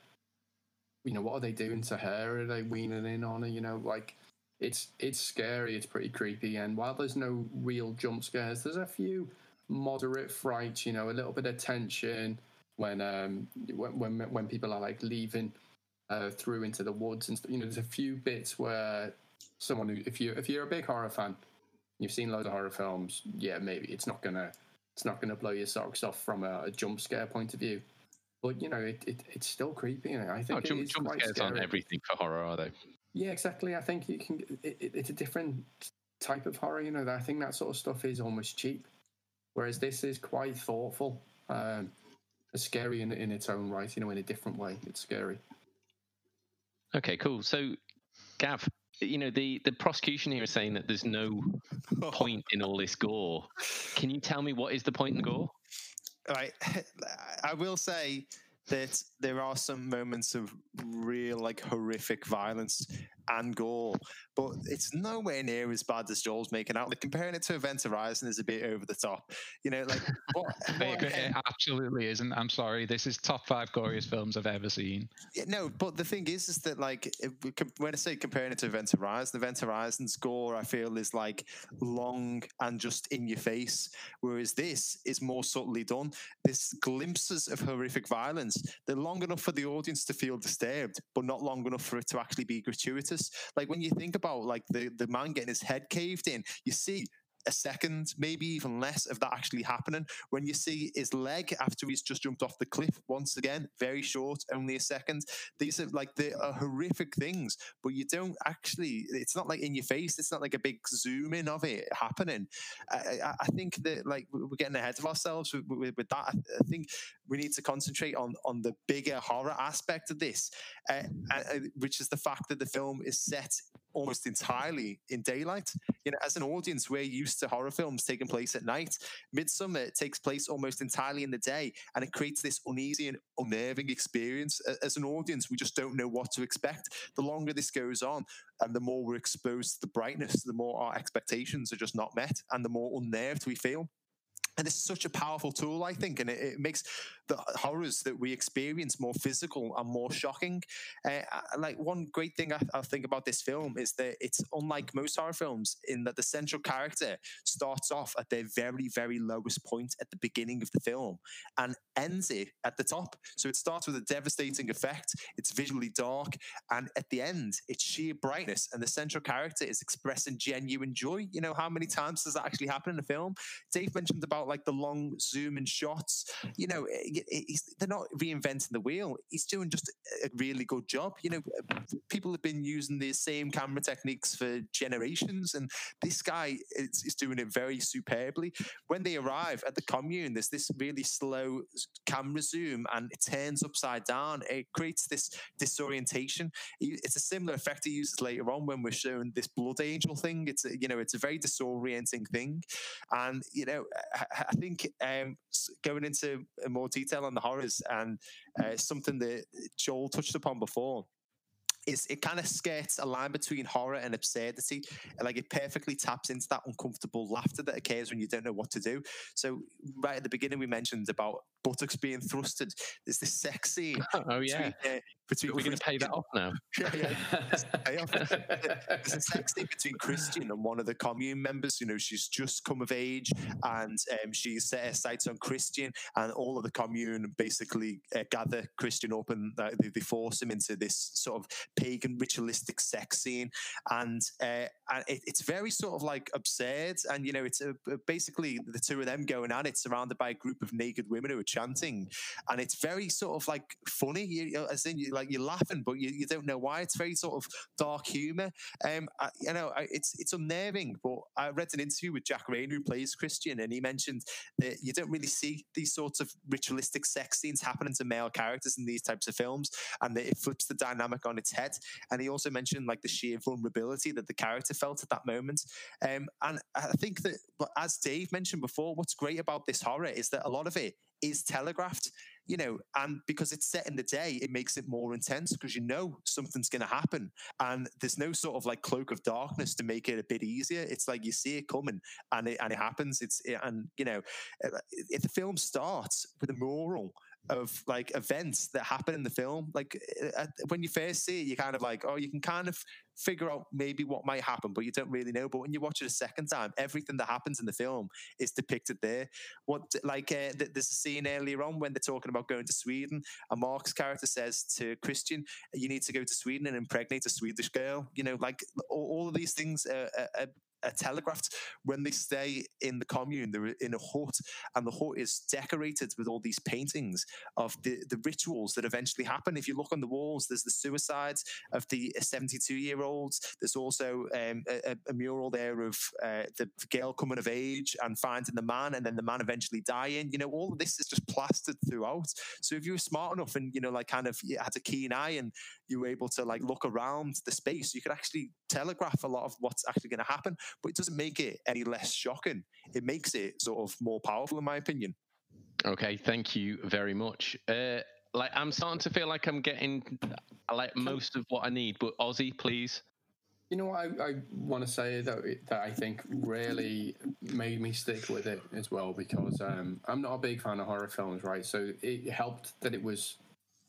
you know, what are they doing to her? Are they weaning in on her? You know, like it's it's scary, it's pretty creepy, and while there's no real jump scares, there's a few moderate frights. You know, a little bit of tension. when um when when, when people are like leaving uh, through into the woods and you know there's a few bits where someone who if you if you're a big horror fan you've seen loads of horror films yeah maybe it's not gonna it's not gonna blow your socks off from a, a jump scare point of view but you know it, it it's still creepy and I think Oh, jump, jump quite scares aren't everything for horror, are they? Yeah, exactly. I think you can. It, it, it's a different type of horror. You know, I think that sort of stuff is almost cheap, whereas this is quite thoughtful. Um, scary in in its own right. You know, in a different way. It's scary. Okay, cool. So, Gav, you know the the prosecution here is saying that there's no point in all this gore. Can you tell me what is the point in gore? right i will say that there are some moments of real like horrific violence and gore but it's nowhere near as bad as joel's making out like comparing it to event horizon is a bit over the top you know like what, It, it absolutely isn't. I'm sorry. This is top five goriest films I've ever seen. Yeah, no, but the thing is, is that like when I say comparing it to Event Horizon, Event Horizon's score I feel is like long and just in your face, whereas this is more subtly done. This glimpses of horrific violence. They're long enough for the audience to feel disturbed, but not long enough for it to actually be gratuitous. Like when you think about like the the man getting his head caved in, you see a second, maybe even less of that actually happening. When you see his leg after he's just jumped off the cliff, once again, very short, only a second. These are like they are horrific things, but you don't actually. It's not like in your face. It's not like a big zoom in of it happening. I, I, I think that like we're getting ahead of ourselves with, with, with that. I, think we need to concentrate on on the bigger horror aspect of this, uh, uh, which is the fact that the film is set almost entirely in daylight. You know, as an audience, we're used to horror films taking place at night. Midsommar takes place almost entirely in the day, and it creates this uneasy and unnerving experience. As an audience, we just don't know what to expect. The longer this goes on, and the more we're exposed to the brightness, the more our expectations are just not met, and the more unnerved we feel. And is such a powerful tool, I think, and it, it makes the horrors that we experience more physical and more shocking. Uh, like one great thing I, I think about this film is that it's unlike most horror films in that the central character starts off at their very, very lowest point at the beginning of the film and ends it at the top. So it starts with a devastating effect. It's visually dark, and at the end, it's sheer brightness, and the central character is expressing genuine joy. You know, how many times does that actually happen in a film? Dave mentioned about like the long zoom in shots. You know, eh, it- it- eh, he's, they're not reinventing the wheel. He's doing just a really good job. You know, people have been using the same camera techniques for generations, and this guy is, is doing it very superbly. When they arrive at the commune, there's this really slow camera zoom, and it turns upside down. It creates this disorientation. It's a similar effect he uses later on when we're shown this blood angel thing. It's a, you know, it's a very disorienting thing, and you know, I, think um, going into uh, more detail on the horrors and uh, something that Joel touched upon before is it kind of skirts a line between horror and absurdity. Like it perfectly taps into that uncomfortable laughter that occurs when you don't know what to do. So right at the beginning, we mentioned about buttocks being thrusted. There's this sex scene Oh yeah, between, uh, between we're going to pay that off now. yeah, yeah. pay off. There's a sex scene between Christian and one of the commune members. You know, she's just come of age and um, she's set her sights on Christian, and all of the commune basically uh, gather Christian up and uh, they, they force him into this sort of pagan ritualistic sex scene. And, uh, and it, it's very sort of like absurd. And, you know, it's uh basically the two of them going at it, surrounded by a group of naked women who are chanting. And it's very sort of like funny, you, you know, as in you, like you're laughing, but you, you don't know why. It's very sort of dark humor. Um, I, you know, I, it's it's unnerving. But I read an interview with Jack Reynor, who plays Christian, and he mentioned that you don't really see these sorts of ritualistic sex scenes happening to male characters in these types of films, and that it flips the dynamic on its head. And he also mentioned like the sheer vulnerability that the character felt at that moment. Um, and I think that, but as Dave mentioned before, what's great about this horror is that a lot of it is telegraphed you know, and because it's set in the day, it makes it more intense because you know something's going to happen, and there's no sort of like cloak of darkness to make it a bit easier. It's like you see it coming, and it and it happens. It's and you know, if the film starts with a moral, of like events that happen in the film. Like uh, when you first see it, you kind of like, oh, you can kind of figure out maybe what might happen, but you don't really know. But when you watch it a second time, everything that happens in the film is depicted there. What like uh, there's a scene earlier on when they're talking about going to Sweden, and Mark's character says to Christian, "You need to go to Sweden and impregnate a Swedish girl." You know, like all, all of these things are, are, are telegraphed when they stay in the commune. They're in a hut, and the hut is decorated with all these paintings of the, the rituals that eventually happen. If you look on the walls, there's the suicides of the 72 year olds. There's also um, a, a, mural there of uh, the girl coming of age and finding the man, and then the man eventually dying. You know, all of this is just plastered throughout. So if you were smart enough and you know, like kind of had a keen eye and you were able to like look around the space, you could actually telegraph a lot of what's actually going to happen but it doesn't make it any less shocking. It makes it sort of more powerful, in my opinion. Okay, thank you very much. Uh, like I'm starting to feel like I'm getting like most of what I need, but Ozzy, please. You know what I, I want to say that that I think really made me stick with it as well because um, I'm not a big fan of horror films, right? So it helped that it was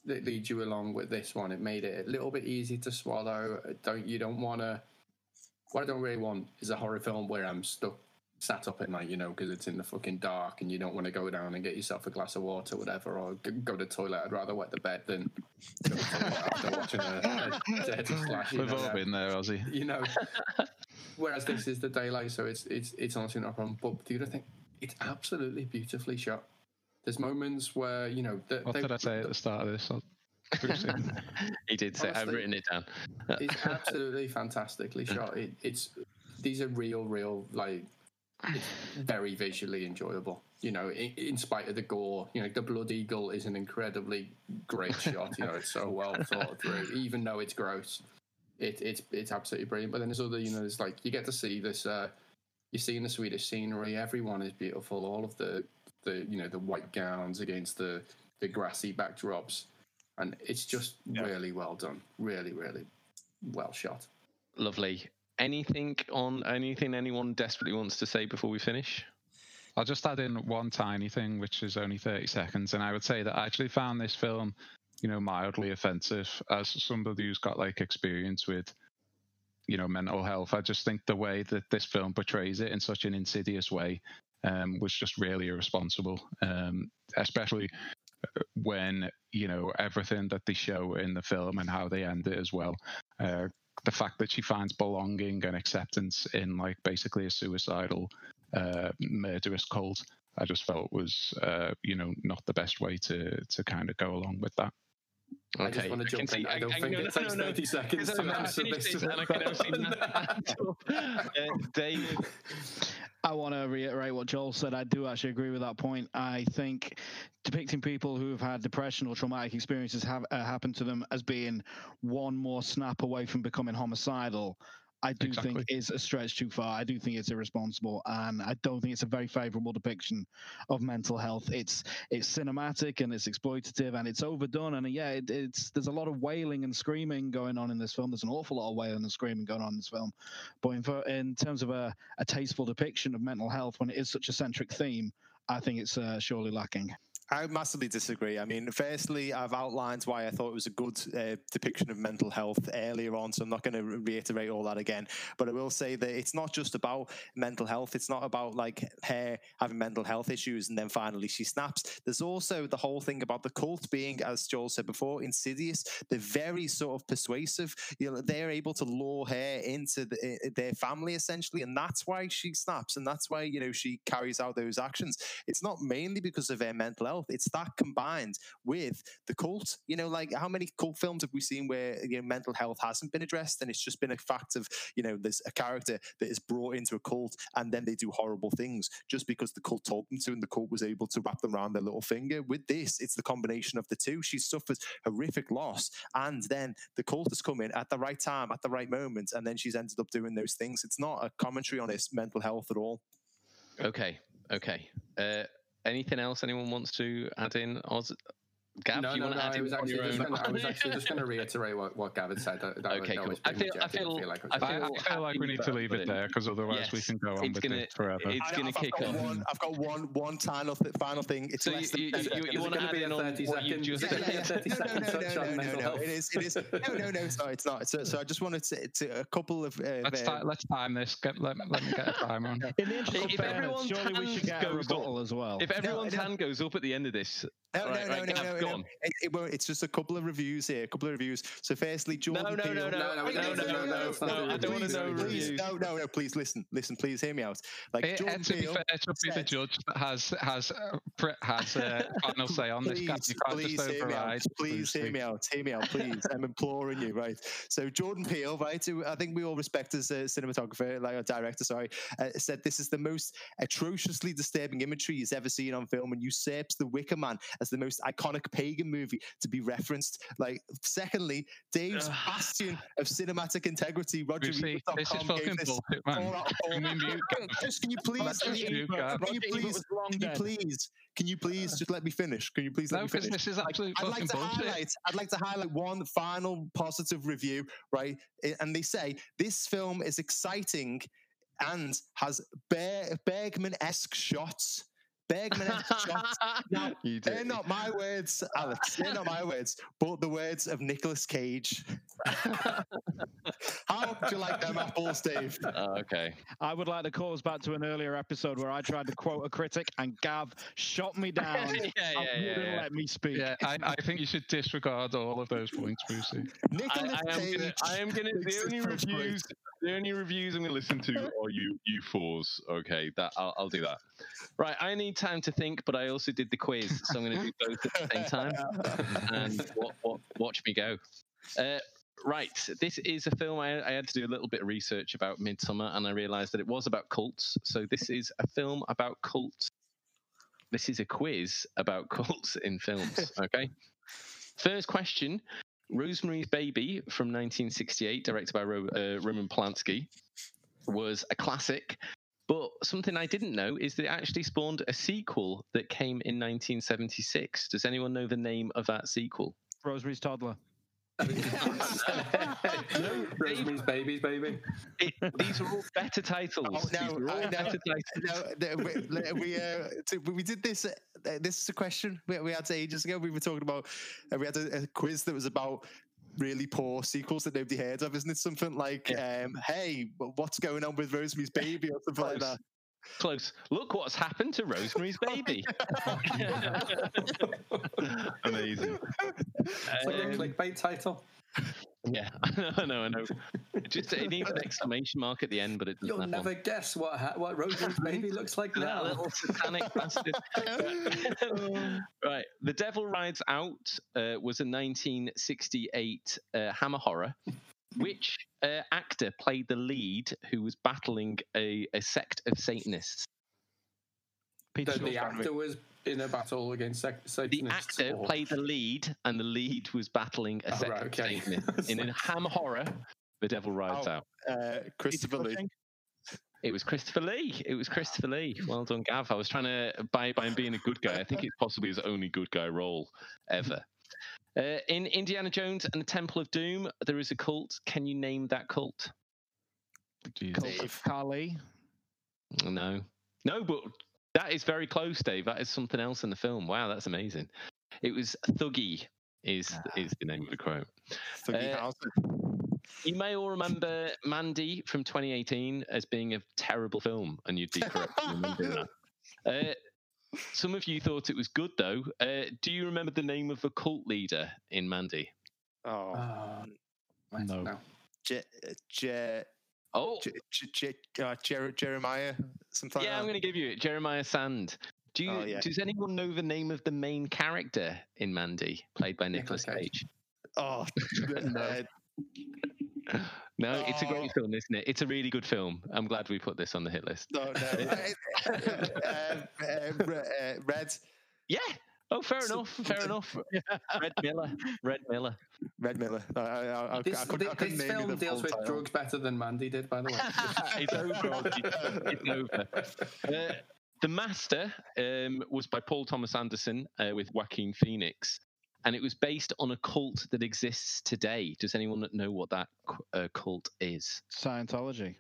that leads you along with this one. It made it a little bit easy to swallow. Don't you don't want to what I don't really want is a horror film where I'm stuck, sat up at night, you know, because it's in the fucking dark and you don't want to go down and get yourself a glass of water, or whatever, or go to the toilet. I'd rather wet the bed than go to the toilet after watching a, a dead slash. We've all been there, Ozzy. You know. Whereas this is the daylight, so it's it's it's honestly not a problem. But the other thing, it's absolutely beautifully shot. There's moments where you know. The, what they, did I say at the start of this? he did say, Honestly, I've written it down. it's absolutely fantastically shot. It, it's these are real, real like it's very visually enjoyable. You know, in, in, spite of the gore, you know, the Blood Eagle is an incredibly great shot. You know, it's so well thought through, even though it's gross. It, it's it's absolutely brilliant. But then there's other, you know, there's like you get to see this. Uh, you're seeing the Swedish scenery. Everyone is beautiful. All of the the you know the white gowns against the the grassy backdrops and it's just yeah. really well done. Really, really well shot. Lovely. Anything on anything anyone desperately wants to say before we finish? I'll just add in one tiny thing, which is only 30 seconds. And I would say that I actually found this film, you know, mildly offensive as somebody who's got like experience with, you know, mental health. I just think the way that this film portrays it in such an insidious way um, was just really irresponsible, um, especially when you know everything that they show in the film and how they end it as well. Uh, the fact that she finds belonging and acceptance in like basically a suicidal, uh, murderous cult, I just felt was uh, you know not the best way to to kind of go along with that. Okay. I just want to jump in. I, don't I, think I, it takes no, 30 seconds to answer this. And I can uh, David. I want to reiterate what Joel said. I do actually agree with that point. I think depicting people who have had depression or traumatic experiences have uh, happen to them as being one more snap away from becoming homicidal I do exactly. think is a stretch too far. I do think it's irresponsible, and I don't think it's a very favourable depiction of mental health. It's it's cinematic and it's exploitative and it's overdone. And yeah, it, it's there's a lot of wailing and screaming going on in this film. There's an awful lot of wailing and screaming going on in this film. But in, in terms of a, a tasteful depiction of mental health, when it is such a centric theme, I think it's uh, surely lacking. I massively disagree. I mean, firstly, I've outlined why I thought it was a good uh, depiction of mental health earlier on, so I'm not going to reiterate all that again. But I will say that it's not just about mental health. It's not about like her having mental health issues and then finally she snaps. There's also the whole thing about the cult being, as Joel said before, insidious. They're very sort of persuasive. You know, they're able to lure her into the, their family essentially, and that's why she snaps, and that's why you know she carries out those actions. It's not mainly because of her mental health health. It's that combined with the cult. You know, like how many cult films have we seen where you know mental health hasn't been addressed, and it's just been a fact of you know there's a character that is brought into a cult, and then they do horrible things just because the cult told them to, and the cult was able to wrap them around their little finger. With this, it's the combination of the two. She suffers horrific loss, and then the cult has come in at the right time, at the right moment, and then she's ended up doing those things. It's not a commentary on his mental health at all. Okay, okay. Uh, anything else anyone wants to add in? Oz? Gav, no, do you no, want no. to add I was actually just gonna, I was actually just going to reiterate what, what Gavin said. That, that, Okay, that cool. was I feel- I feel- like I was- I, feel I feel like we need to leave it there because otherwise we can go on it's with gonna- this forever. It's I- going to I've kick got off. One, I've got one one final th- final thing. It's So less you, than you, you, you want to add be in on 30 what you just is it Yeah, gonna be yeah, a yeah. 30 No, no, no, no, no, no. It is, it is. No, no, no. Sorry, it's not. It's, so I just wanted to, to a couple of. Uh, Let's, let's time this. Get, let, let me get a timer on. In the interest of fairness, surely we should hands get a goes rebuttal as well. If everyone's hand goes up at the end of this, No, Right, no, right, no, Gav, no, no, no. It, it won't, it's just a couple of reviews here, a couple of reviews. So, firstly, Jordan no, no, Peele. no, no, No, no, no, no, no, no, no, no, no, it's not no, I don't want to please, know please, reviews. No, no, no. Please listen, listen. Please hear me out. Like It, Jordan to be fair, it should be the judge that has has uh, pr- has uh, final say on this. Gav. Please, You can't please just hear me out. Please hear me out. Hear me out, please. I'm imploring you, right? So Jordan Peele, right? Who I think we all respect as a cinematographer, like a director. Sorry, uh, said this is the most atrociously disturbing imagery he's ever seen on film, and usurps The Wicker Man as the most iconic pagan movie to be referenced. Like, secondly, Dave's Ugh. bastion of cinematic integrity, Roger Lucy, this is Ebert.com fucking bullshit, man. four out of four. Can Just can you please? Can you, can you please? Can you please? Can you please just let me finish? Can you please let No, me finish? this is absolute I'd like to bullshit. highlight. I'd like to highlight one final positive review, right? And they say this film is exciting and has Bergman-esque shots. Bergman-esque shots. Now, they're not my words, uh, Alex. They're not my words, but the words of Nicolas Cage. How would you like them apples, Dave? Oh, okay. I would like to call us back to an earlier episode where I tried to quote a critic and Gav shot me down. yeah, and yeah, yeah, wouldn't yeah. let me speak. Yeah, I, I think you should disregard all of those points, Brucey. I, Nicolas I am Cage. gonna, I am gonna. The only French great. reviews, the only reviews I'm gonna listen to are you, you fours. Okay, that I'll, I'll do that. Right, I need time to think, but I also did the quiz, so I'm gonna do both at the same time. and what, what, watch me go. Uh, right, this is a film I, I had to do a little bit of research about Midsommar, and I realised that it was about cults. So this is a film about cults. This is a quiz about cults in films. Okay. First question: Rosemary's Baby from 1968, directed by Ro- uh, Roman Polanski, was a classic. But something I didn't know is that it actually spawned a sequel that came in 1976. Does anyone know the name of that sequel? Rosemary's Toddler. Rosemary's Babies, baby. It, these are all better titles. Oh, These no, are all I know. better titles. No, no, we, we, uh, we did this. Uh, this is a question we, we had ages ago. We were talking about. Uh, we had a, a quiz that was about really poor sequels that nobody heard of. Isn't it something like, um, "Hey, what's going on with Rosemary's Baby" or something like that? Close. Look what's happened to Rosemary's Baby. Amazing. It's like a Um, clickbait title. yeah, I know, I know, I know. It just it needs an exclamation mark at the end, but it doesn't You'll never one. guess what ha- what Rosemary's Baby looks like That now. little satanic bastard. right. The Devil Rides Out uh, was a 1968 uh, Hammer horror. Which uh, actor played the lead who was battling a, a sect of Satanists? Peter The, the actor was in a battle against sec- The actor or- played the lead, and the lead was battling a Oh, sect right, of. Satanists. In a Hammer horror, The Devil Rides Oh. Out. Uh, Christopher Lee. It was Christopher Lee. It was Christopher Lee. Well done, Gav. I was trying to by by being a good guy. I think it's possibly his only good guy role ever. Uh, in Indiana Jones and the Temple of Doom, there is a cult. Can you name that cult? Jesus. Cult of Kali. No, no, but that is very close, Dave. That is something else in the film. Wow, that's amazing. It was Thuggee. Is is the name of the quote? Doogie Uh, Howser. You may all remember Mandy from 2018 as being a terrible film, and you'd be correct in remembering that. Uh, some of you thought it was good, though. Uh, do you remember the name of the cult leader in Mandy? Oh, Uh, right, No. Je, Je, Oh, Je, Je, Je, uh, Jer- Jeremiah. Something yeah, I'm going to give you it. Jeremiah Sand. Do you, Oh, yeah. Does anyone know the name of the main character in Mandy, played by Nicholas Nicolas Cage? Cage. Oh, uh, No, it's a Oh. great film, isn't it? It's a really good film. I'm glad we put this on the hit list. no, no. uh, uh, Red, Yeah. Oh, fair enough. Fair enough. Red Miller. Red Miller. Red Miller. I, I, I, This, I couldn't, I this name film deals full with title. drugs better than Mandy did, by the way. it's over. It's, it's over. Uh, the Master um, was by Paul Thomas Anderson uh, with Joaquin Phoenix. And it was based on a cult that exists today. Does anyone know what that uh, cult is? Scientology.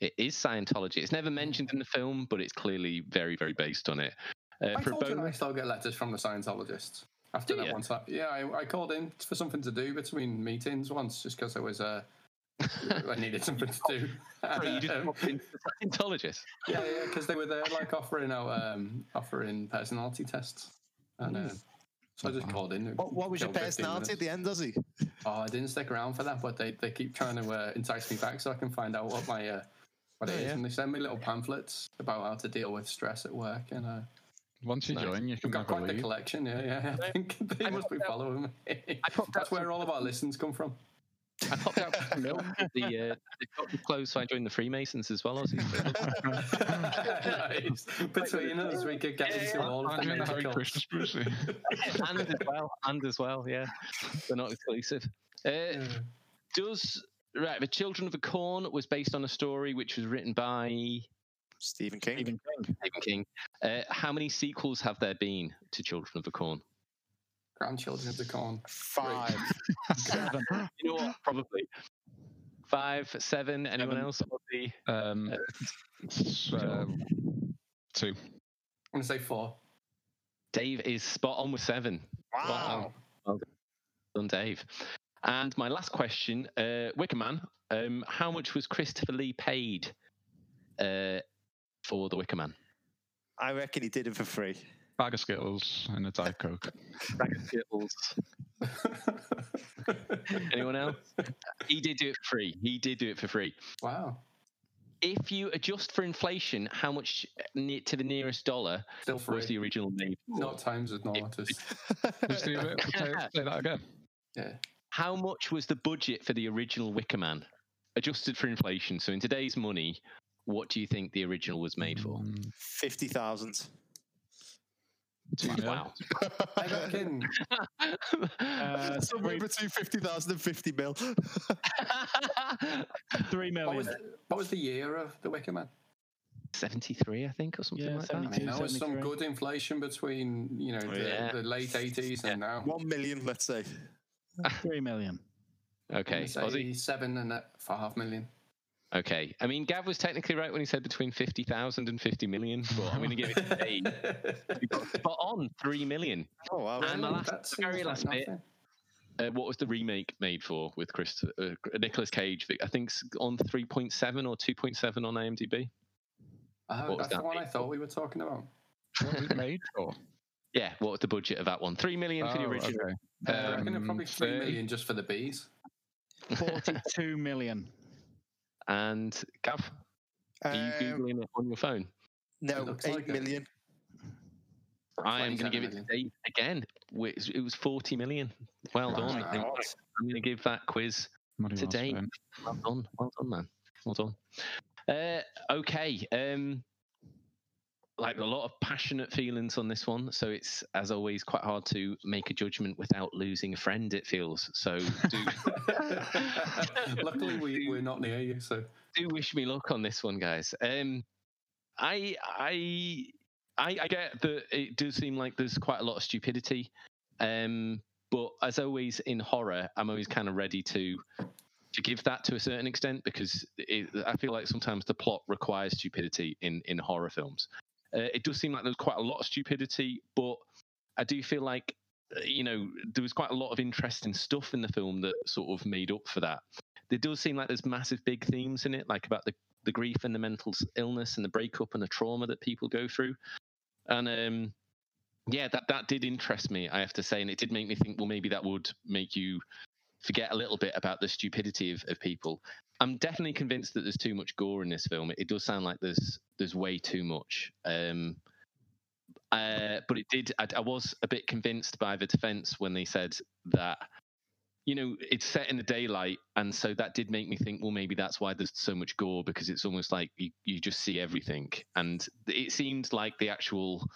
It is Scientology. It's never mentioned in the film, but it's clearly very, very based on it. Uh, I for a told you I still get letters from the Scientologists. After Do that ya? one time, yeah, I, I called in for something to do between meetings once, just because I was uh, I needed something to do. Sorry, you just Um, popped Scientologist. yeah, yeah, because they were there like offering out um, offering personality tests, and uh, so I just called in. What, what was your killed 15 personality at the end, does he? Oh, I didn't stick around for that, but they, they keep trying to uh, entice me back so I can find out what my uh, what it Oh, is, yeah. and they send me little pamphlets about how to deal with stress at work, and uh, Once you Nice. join, you we've can got never quite the collection. Yeah, yeah. I think they I must be popped following me. That's where all of our listens come from. I popped out for milk. The uh, they got me close, so I joined the Freemasons as well. Ozzy. Nice. Between us, we could get Yeah, into yeah. all of I'm the doing the major Hare cults. Krishna Brucey. and as well, and as well, yeah, they're not exclusive. Uh, does right? The Children of the Corn was based on a story which was written by Stephen King. Stephen King. Stephen King. Uh, how many sequels have there been to Children of the Corn? Grandchildren of the corn. Five. Seven. You know what? Probably five, seven. Anyone Seven. else? Ozzy? Um, s- um, two. I'm gonna say four. Dave is spot on with seven. Wow. Well done, Dave. And my last question, uh, Wickerman, um, how much was Christopher Lee paid uh, for the Wickerman? I reckon he did it for free. Bag of Skittles and a Diet Coke. Bag of Skittles. Anyone else? He did do it for free. He did do it for free. wow. If you adjust for inflation, how much ne- to the nearest dollar Still free. was the original made? for? Not times with not. Just, Just do it. Say, say that again. yeah. How much was the budget for the original Wicker Man? adjusted for inflation? So in today's money, what do you think the original was made for? Mm, 50,000. Two mil. Wow. I reckon Uh, Somewhere three, between 50,000 and 50 mil. 3 million. what was, million. what was the year of the Wicker Man? 73, I think, or something Yeah, like that. 72. mean, there was some good inflation between you know the, Yeah. the late 80s and now. 1 million, let's say. Three million. I'm Okay, gonna say Ozzy? seven and a half million. Okay. I mean, Gav was technically right when he said between 50,000 and 50 million, but I'm going to give it to Dave. He spot on 3 million. Oh, wow. And my last- the very seems like last bit, nothing. Uh, what was the remake made for with Chris uh, Nicolas Cage? I think it's on 3.7 or 2.7 on IMDb. Oh, what was that's the one I bit thought we were talking about. What was made for? Yeah, what was the budget of that one? 3 million for the Oh, original. okay. Uh, I reckon Um, probably three million just for the bees. Forty-two million. And Gav, are you Um, Googling it on your phone? no, looks 8 like million. I am going to give it to million. Dave again. Wh- It was 40 million. Well done. Wow. I'm going to give that quiz Money well Today. spent. Well done, well done, man. Well done. Uh, okay. Um, like a lot of passionate feelings on this one, so it's as always quite hard to make a judgment without losing a friend. It feels so. Do Luckily, we, we're not near you, so do wish me luck on this one, guys. Um, I I I, I get that it does seem like there's quite a lot of stupidity, um, but as always in horror, I'm always kind of ready to to give that to a certain extent because it, I feel like sometimes the plot requires stupidity in in horror films. Uh, it does seem like there's quite a lot of stupidity, but I do feel like uh, you know there was quite a lot of interesting stuff in the film that sort of made up for that. There does seem like there's massive big themes in it, like about the the grief and the mental illness and the breakup and the trauma that people go through, and um, yeah, that that did interest me, I have to say, and it did make me think, well, maybe that would make you forget a little bit about the stupidity of, of people. I'm definitely convinced that there's too much gore in this film. It, does sound like there's there's way too much. Um, uh, but it did. I, I was a bit convinced by the defense when they said that, you know, it's set in the daylight, and so that did make me think, well, maybe that's why there's so much gore because it's almost like you, you just see everything, and it seemed like the actual,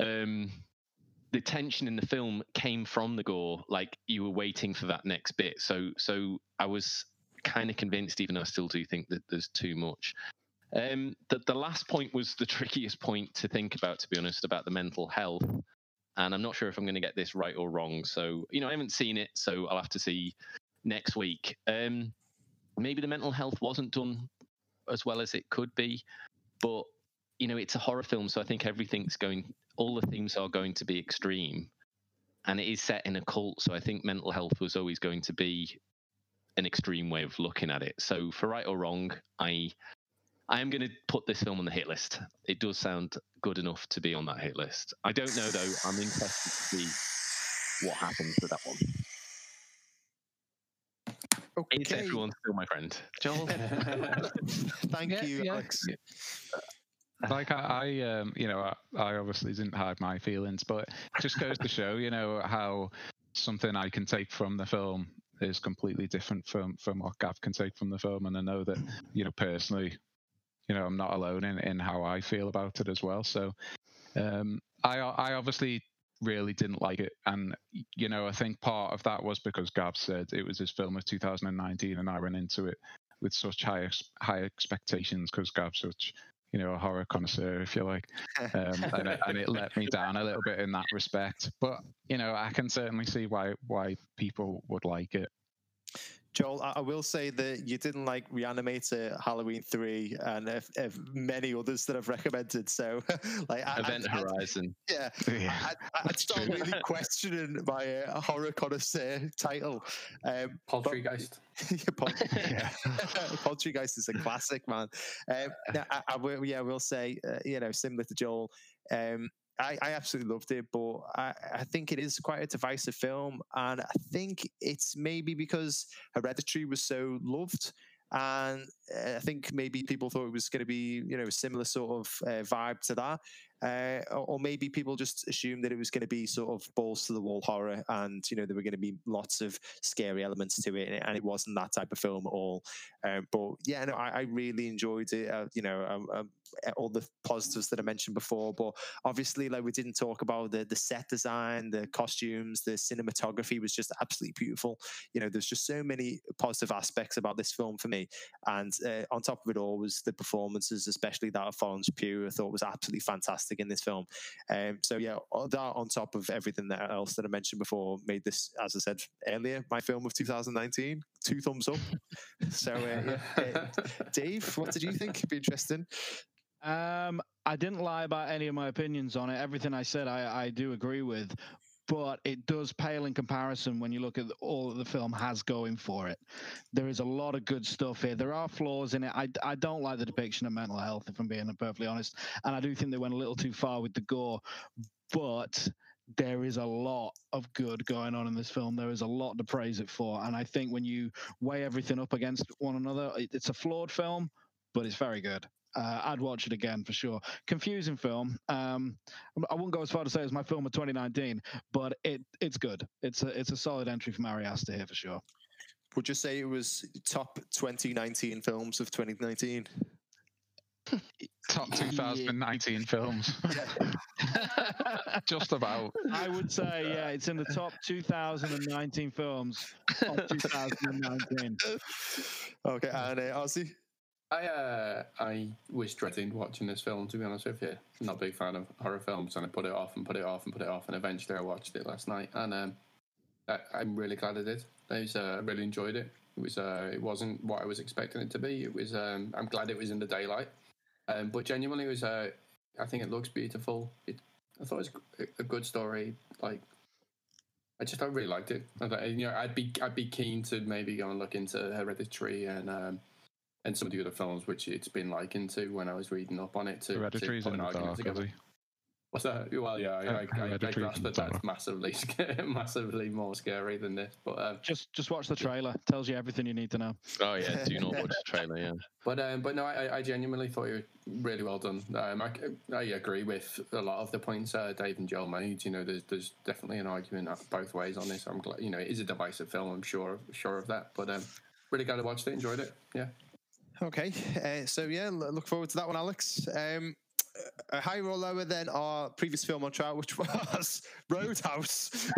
um, the tension in the film came from the gore. Like you were waiting for that next bit. So so I was kind of convinced, even though I still do think that there's too much. Um, the, the last point was the trickiest point to think about, to be honest, about the mental health. and I'm not sure if I'm going to get this right or wrong. So you know, I haven't seen it, so I'll have to see next week. Um, maybe the mental health wasn't done as well as it could be, but you know, it's a horror film, so I think everything's going, all the themes are going to be extreme, and it is set in a cult, so I think mental health was always going to be an extreme way of looking at it. So for right or wrong, I I am going to put this film on the hit list. It does sound good enough to be on that hit list. I don't know though. I'm interested to see what happens with that one. Okay. Is everyone still my friend? Joel? Thank Yeah, you, yeah. Alex. Like I, I um, you know, I, I obviously didn't hide my feelings, but just goes to show, you know, how something I can take from the film is completely different from from what Gav can take from the film, and I know that, you know, personally, you know, I'm not alone in in how I feel about it as well. So, um, I I obviously really didn't like it, and you know, I think part of that was because Gav said it was his film of 2019, and I went into it with such high high expectations because Gav's such you know a horror connoisseur, if you like, um, and, it, and it let me down a little bit in that respect. But you know, I can certainly see why why people would like it. Joel, I, I will say that you didn't like Reanimator, Halloween Three, and if, if many others that I've recommended. So, like, I, Event I'd- I'd- Horizon. yeah, Yeah. I'd, I'd start really questioning my uh, horror connoisseur title. Um, Poltergeist. yeah, Pol- Poltergeist is a classic, man. Um, now, I, I will, yeah, I will say, uh, you know, similar to Joel, um, I, I absolutely loved it, but I, I think it is quite a divisive film, and I think it's maybe because Hereditary was so loved. And uh, I think maybe people thought it was going to be, you know, a similar sort of uh, vibe to that. Uh, or, maybe people just assumed that it was going to be sort of balls to the wall horror and, you know, there were going to be lots of scary elements to it. And it wasn't that type of film at all. Um, but yeah, no, I, I really enjoyed it. Uh, you know, um, um, all the positives that I mentioned before. But obviously, like we didn't talk about the the set design, the costumes, the cinematography was just absolutely beautiful. You know, there's just so many positive aspects about this film for me. And uh, on top of it all was the performances, especially that of Florence Pugh. I thought was absolutely fantastic in this film. Um, so yeah, that on top of everything that else that I mentioned before made this, as I said earlier, my film of 2019. Two thumbs up. so uh, yeah, uh, Dave, what did you think? would Be interesting. Um, I didn't lie about any of my opinions on it. Everything I said, I, I do agree with, but it does pale in comparison when you look at all that the film has going for it. There is a lot of good stuff here. There are flaws in it. I, I don't like the depiction of mental health, if I'm being perfectly honest, and I do think they went a little too far with the gore, but. There is a lot of good going on in this film. There is a lot to praise it for. And I think when you weigh everything up against one another, it's a flawed film, but it's very good. Uh, I'd watch it again for sure. Confusing film. Um, I wouldn't go as far to say it's my film of 2019, but it it's good. It's a it's a solid entry from Ari Aster here for sure. Would you say it was top 2019 films of 2019? Top 2019 films, just about. I would say yeah, it's in the top 2019 films of 2019. okay, and uh, Ozzy? I uh, I was dreading watching this film. To be honest with you, not a big fan of horror films, and I put it off and put it off and put it off, and eventually I watched it last night, and um, I, I'm really glad I did. I was, uh, really enjoyed it. It was uh, it wasn't what I was expecting it to be. It was um, I'm glad it was in the daylight, um, but genuinely it was. Uh, I think it looks beautiful. It, I thought it was a- good story. Like I just I really liked it. I you know, I'd be I'd be keen to maybe go and look into Hereditary and um, and some of the other films which it's been likened to when I was reading up on it. To, to Hereditary's put in an the argument dark, together. Ozzy. What's that? Well, yeah, I, I, I, I grasp that that's massively, massively more scary than this. But um, Just just watch the trailer. Tells you everything you need to know. Oh yeah, do not watch the trailer. Yeah, But um, but no, I, I genuinely thought you were really well done. Um, I, I agree with a lot of the points uh, Dave and Joel made. You know, there's there's definitely an argument both ways on this. I'm glad. You know, it is a divisive film. I'm sure sure of that. But um, really glad I watched it. Enjoyed it. Yeah. Okay, uh, so yeah, look forward to that one, Alex. Um, uh, higher or lower than our previous film on trial, which was Roadhouse,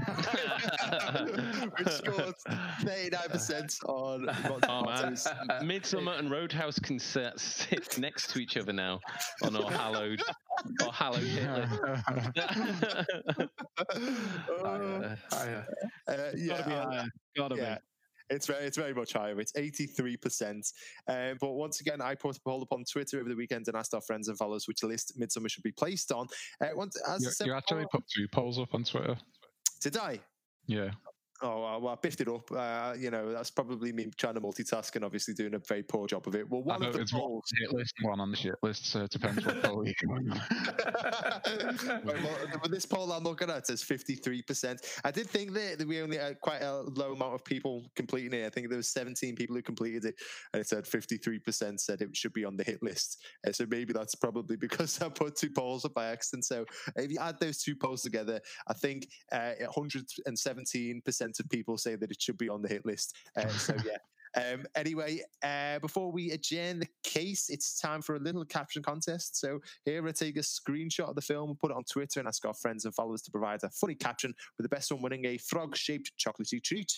which scored 39% on Rotten Oh. Midsommar and Roadhouse can sit, sit next to each other now on our hallowed, our hallowed hit list. Uh, Higher. uh, yeah, Gotta be uh, higher. Gotta yeah. It's very, it's very much higher. It's eighty three percent. Um, but once again, I put a poll up on Twitter over the weekend and asked our friends and followers which list Midsommar should be placed on. Uh, once, as You, said you actually put two polls up on Twitter. did I? Yeah. Oh well, I biffed it up. Uh, you know, that's probably me trying to multitask and obviously doing a very poor job of it. Well, one of the polls. hit list, one on the shit list, so it depends what poll you're going on. Well, this poll I'm looking at says 53%. I did think that, that we only had quite a low amount of people completing it. I think there was 17 people who completed it, and it said 53% said it should be on the hit list. Uh, so maybe that's probably because I put two polls up by accident. So if you add those two polls together, I think uh, 117% of people say that it should be on the hit list. Uh, so yeah. Um, anyway, uh, before we adjourn the case, it's time for a little caption contest. So here I take a screenshot of the film, put it on Twitter, and ask our friends and followers to provide a funny caption with the best one winning a frog-shaped chocolatey treat.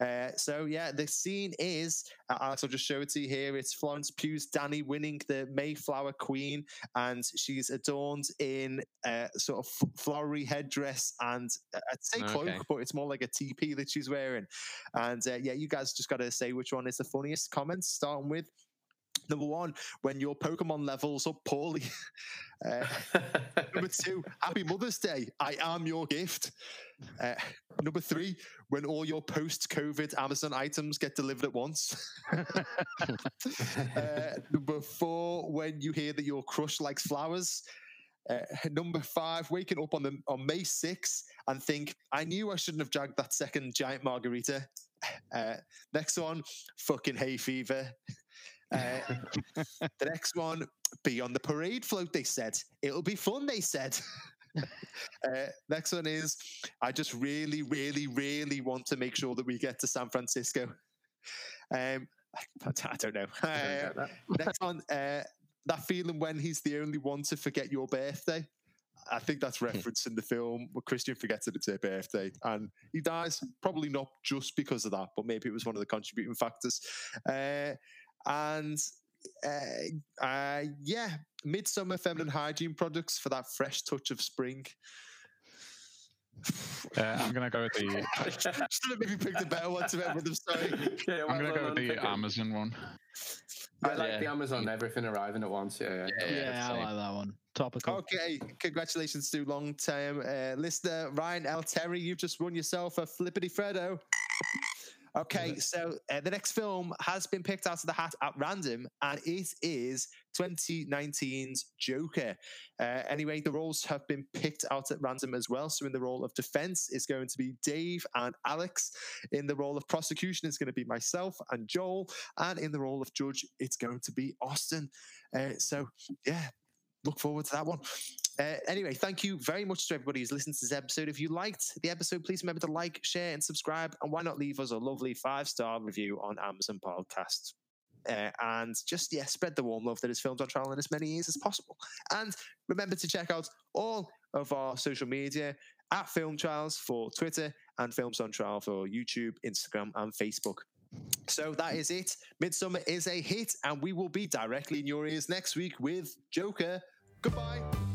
Uh, so yeah, the scene is uh, Alex. I'll just show it to you here. It's Florence Pugh's Dani winning the Mayflower Queen, and she's adorned in a sort of f- flowery headdress and uh, I'd say cloak, Okay. but it's more like a teepee that she's wearing. And uh, yeah, you guys just got to say which one is the funniest. Comments starting with number one when your Pokemon levels up poorly. uh, number two, Happy Mother's Day. I am your gift. Uh, number three, when all your post-COVID Amazon items get delivered at once. uh, number four, when you hear that your crush likes flowers. Uh, number five, waking up on the on May 6th and think, I knew I shouldn't have dragged that second giant margarita. Uh, next one, fucking hay fever. Uh, the next one, be on the parade float, they said. It'll be fun, they said. uh, next one is, I just really, really, really want to make sure that we get to San Francisco. Um, I, I don't know. I don't Uh, that. next one, uh, that feeling when he's the only one to forget your birthday. I think that's referenced in the film where Christian forgets that it's her birthday and he dies. Probably not just because of that, but maybe it was one of the contributing factors. Uh, and uh, uh, yeah, midsummer feminine hygiene products for that fresh touch of spring. Uh, I'm gonna go with the Should have maybe picked a better one to end with. I'm sorry. Yeah, I'm gonna well go done, with the thinking. Amazon one. I like Yeah. the Amazon everything arriving at once. Yeah, yeah. Yeah, Yeah, I like that one. Topical. Okay, congratulations to long time uh, listener Ryan L. Terry. You've just won yourself a Flippity Freddo. Okay, so uh, the next film has been picked out of the hat at random, and it is 2019's Joker. Uh, anyway, the roles have been picked out at random as well. So, in the role of defense is going to be Dave and Alex. In the role of prosecution is going to be myself and Joel, and in the role of judge, it's going to be Austin. Uh, so, yeah, look forward to that one. Uh, anyway, thank you very much to everybody who's listened to this episode. If you liked the episode, please remember to like, share, and subscribe. And why not leave us a lovely five star review on Amazon Podcasts? Uh, and just yeah, spread the warm love that is filmed on trial in as many years as possible. And remember to check out all of our social media at Film Trials for Twitter and Films on Trial for YouTube, Instagram, and Facebook. So that is it. Midsommar is a hit, and we will be directly in your ears next week with Joker. Goodbye.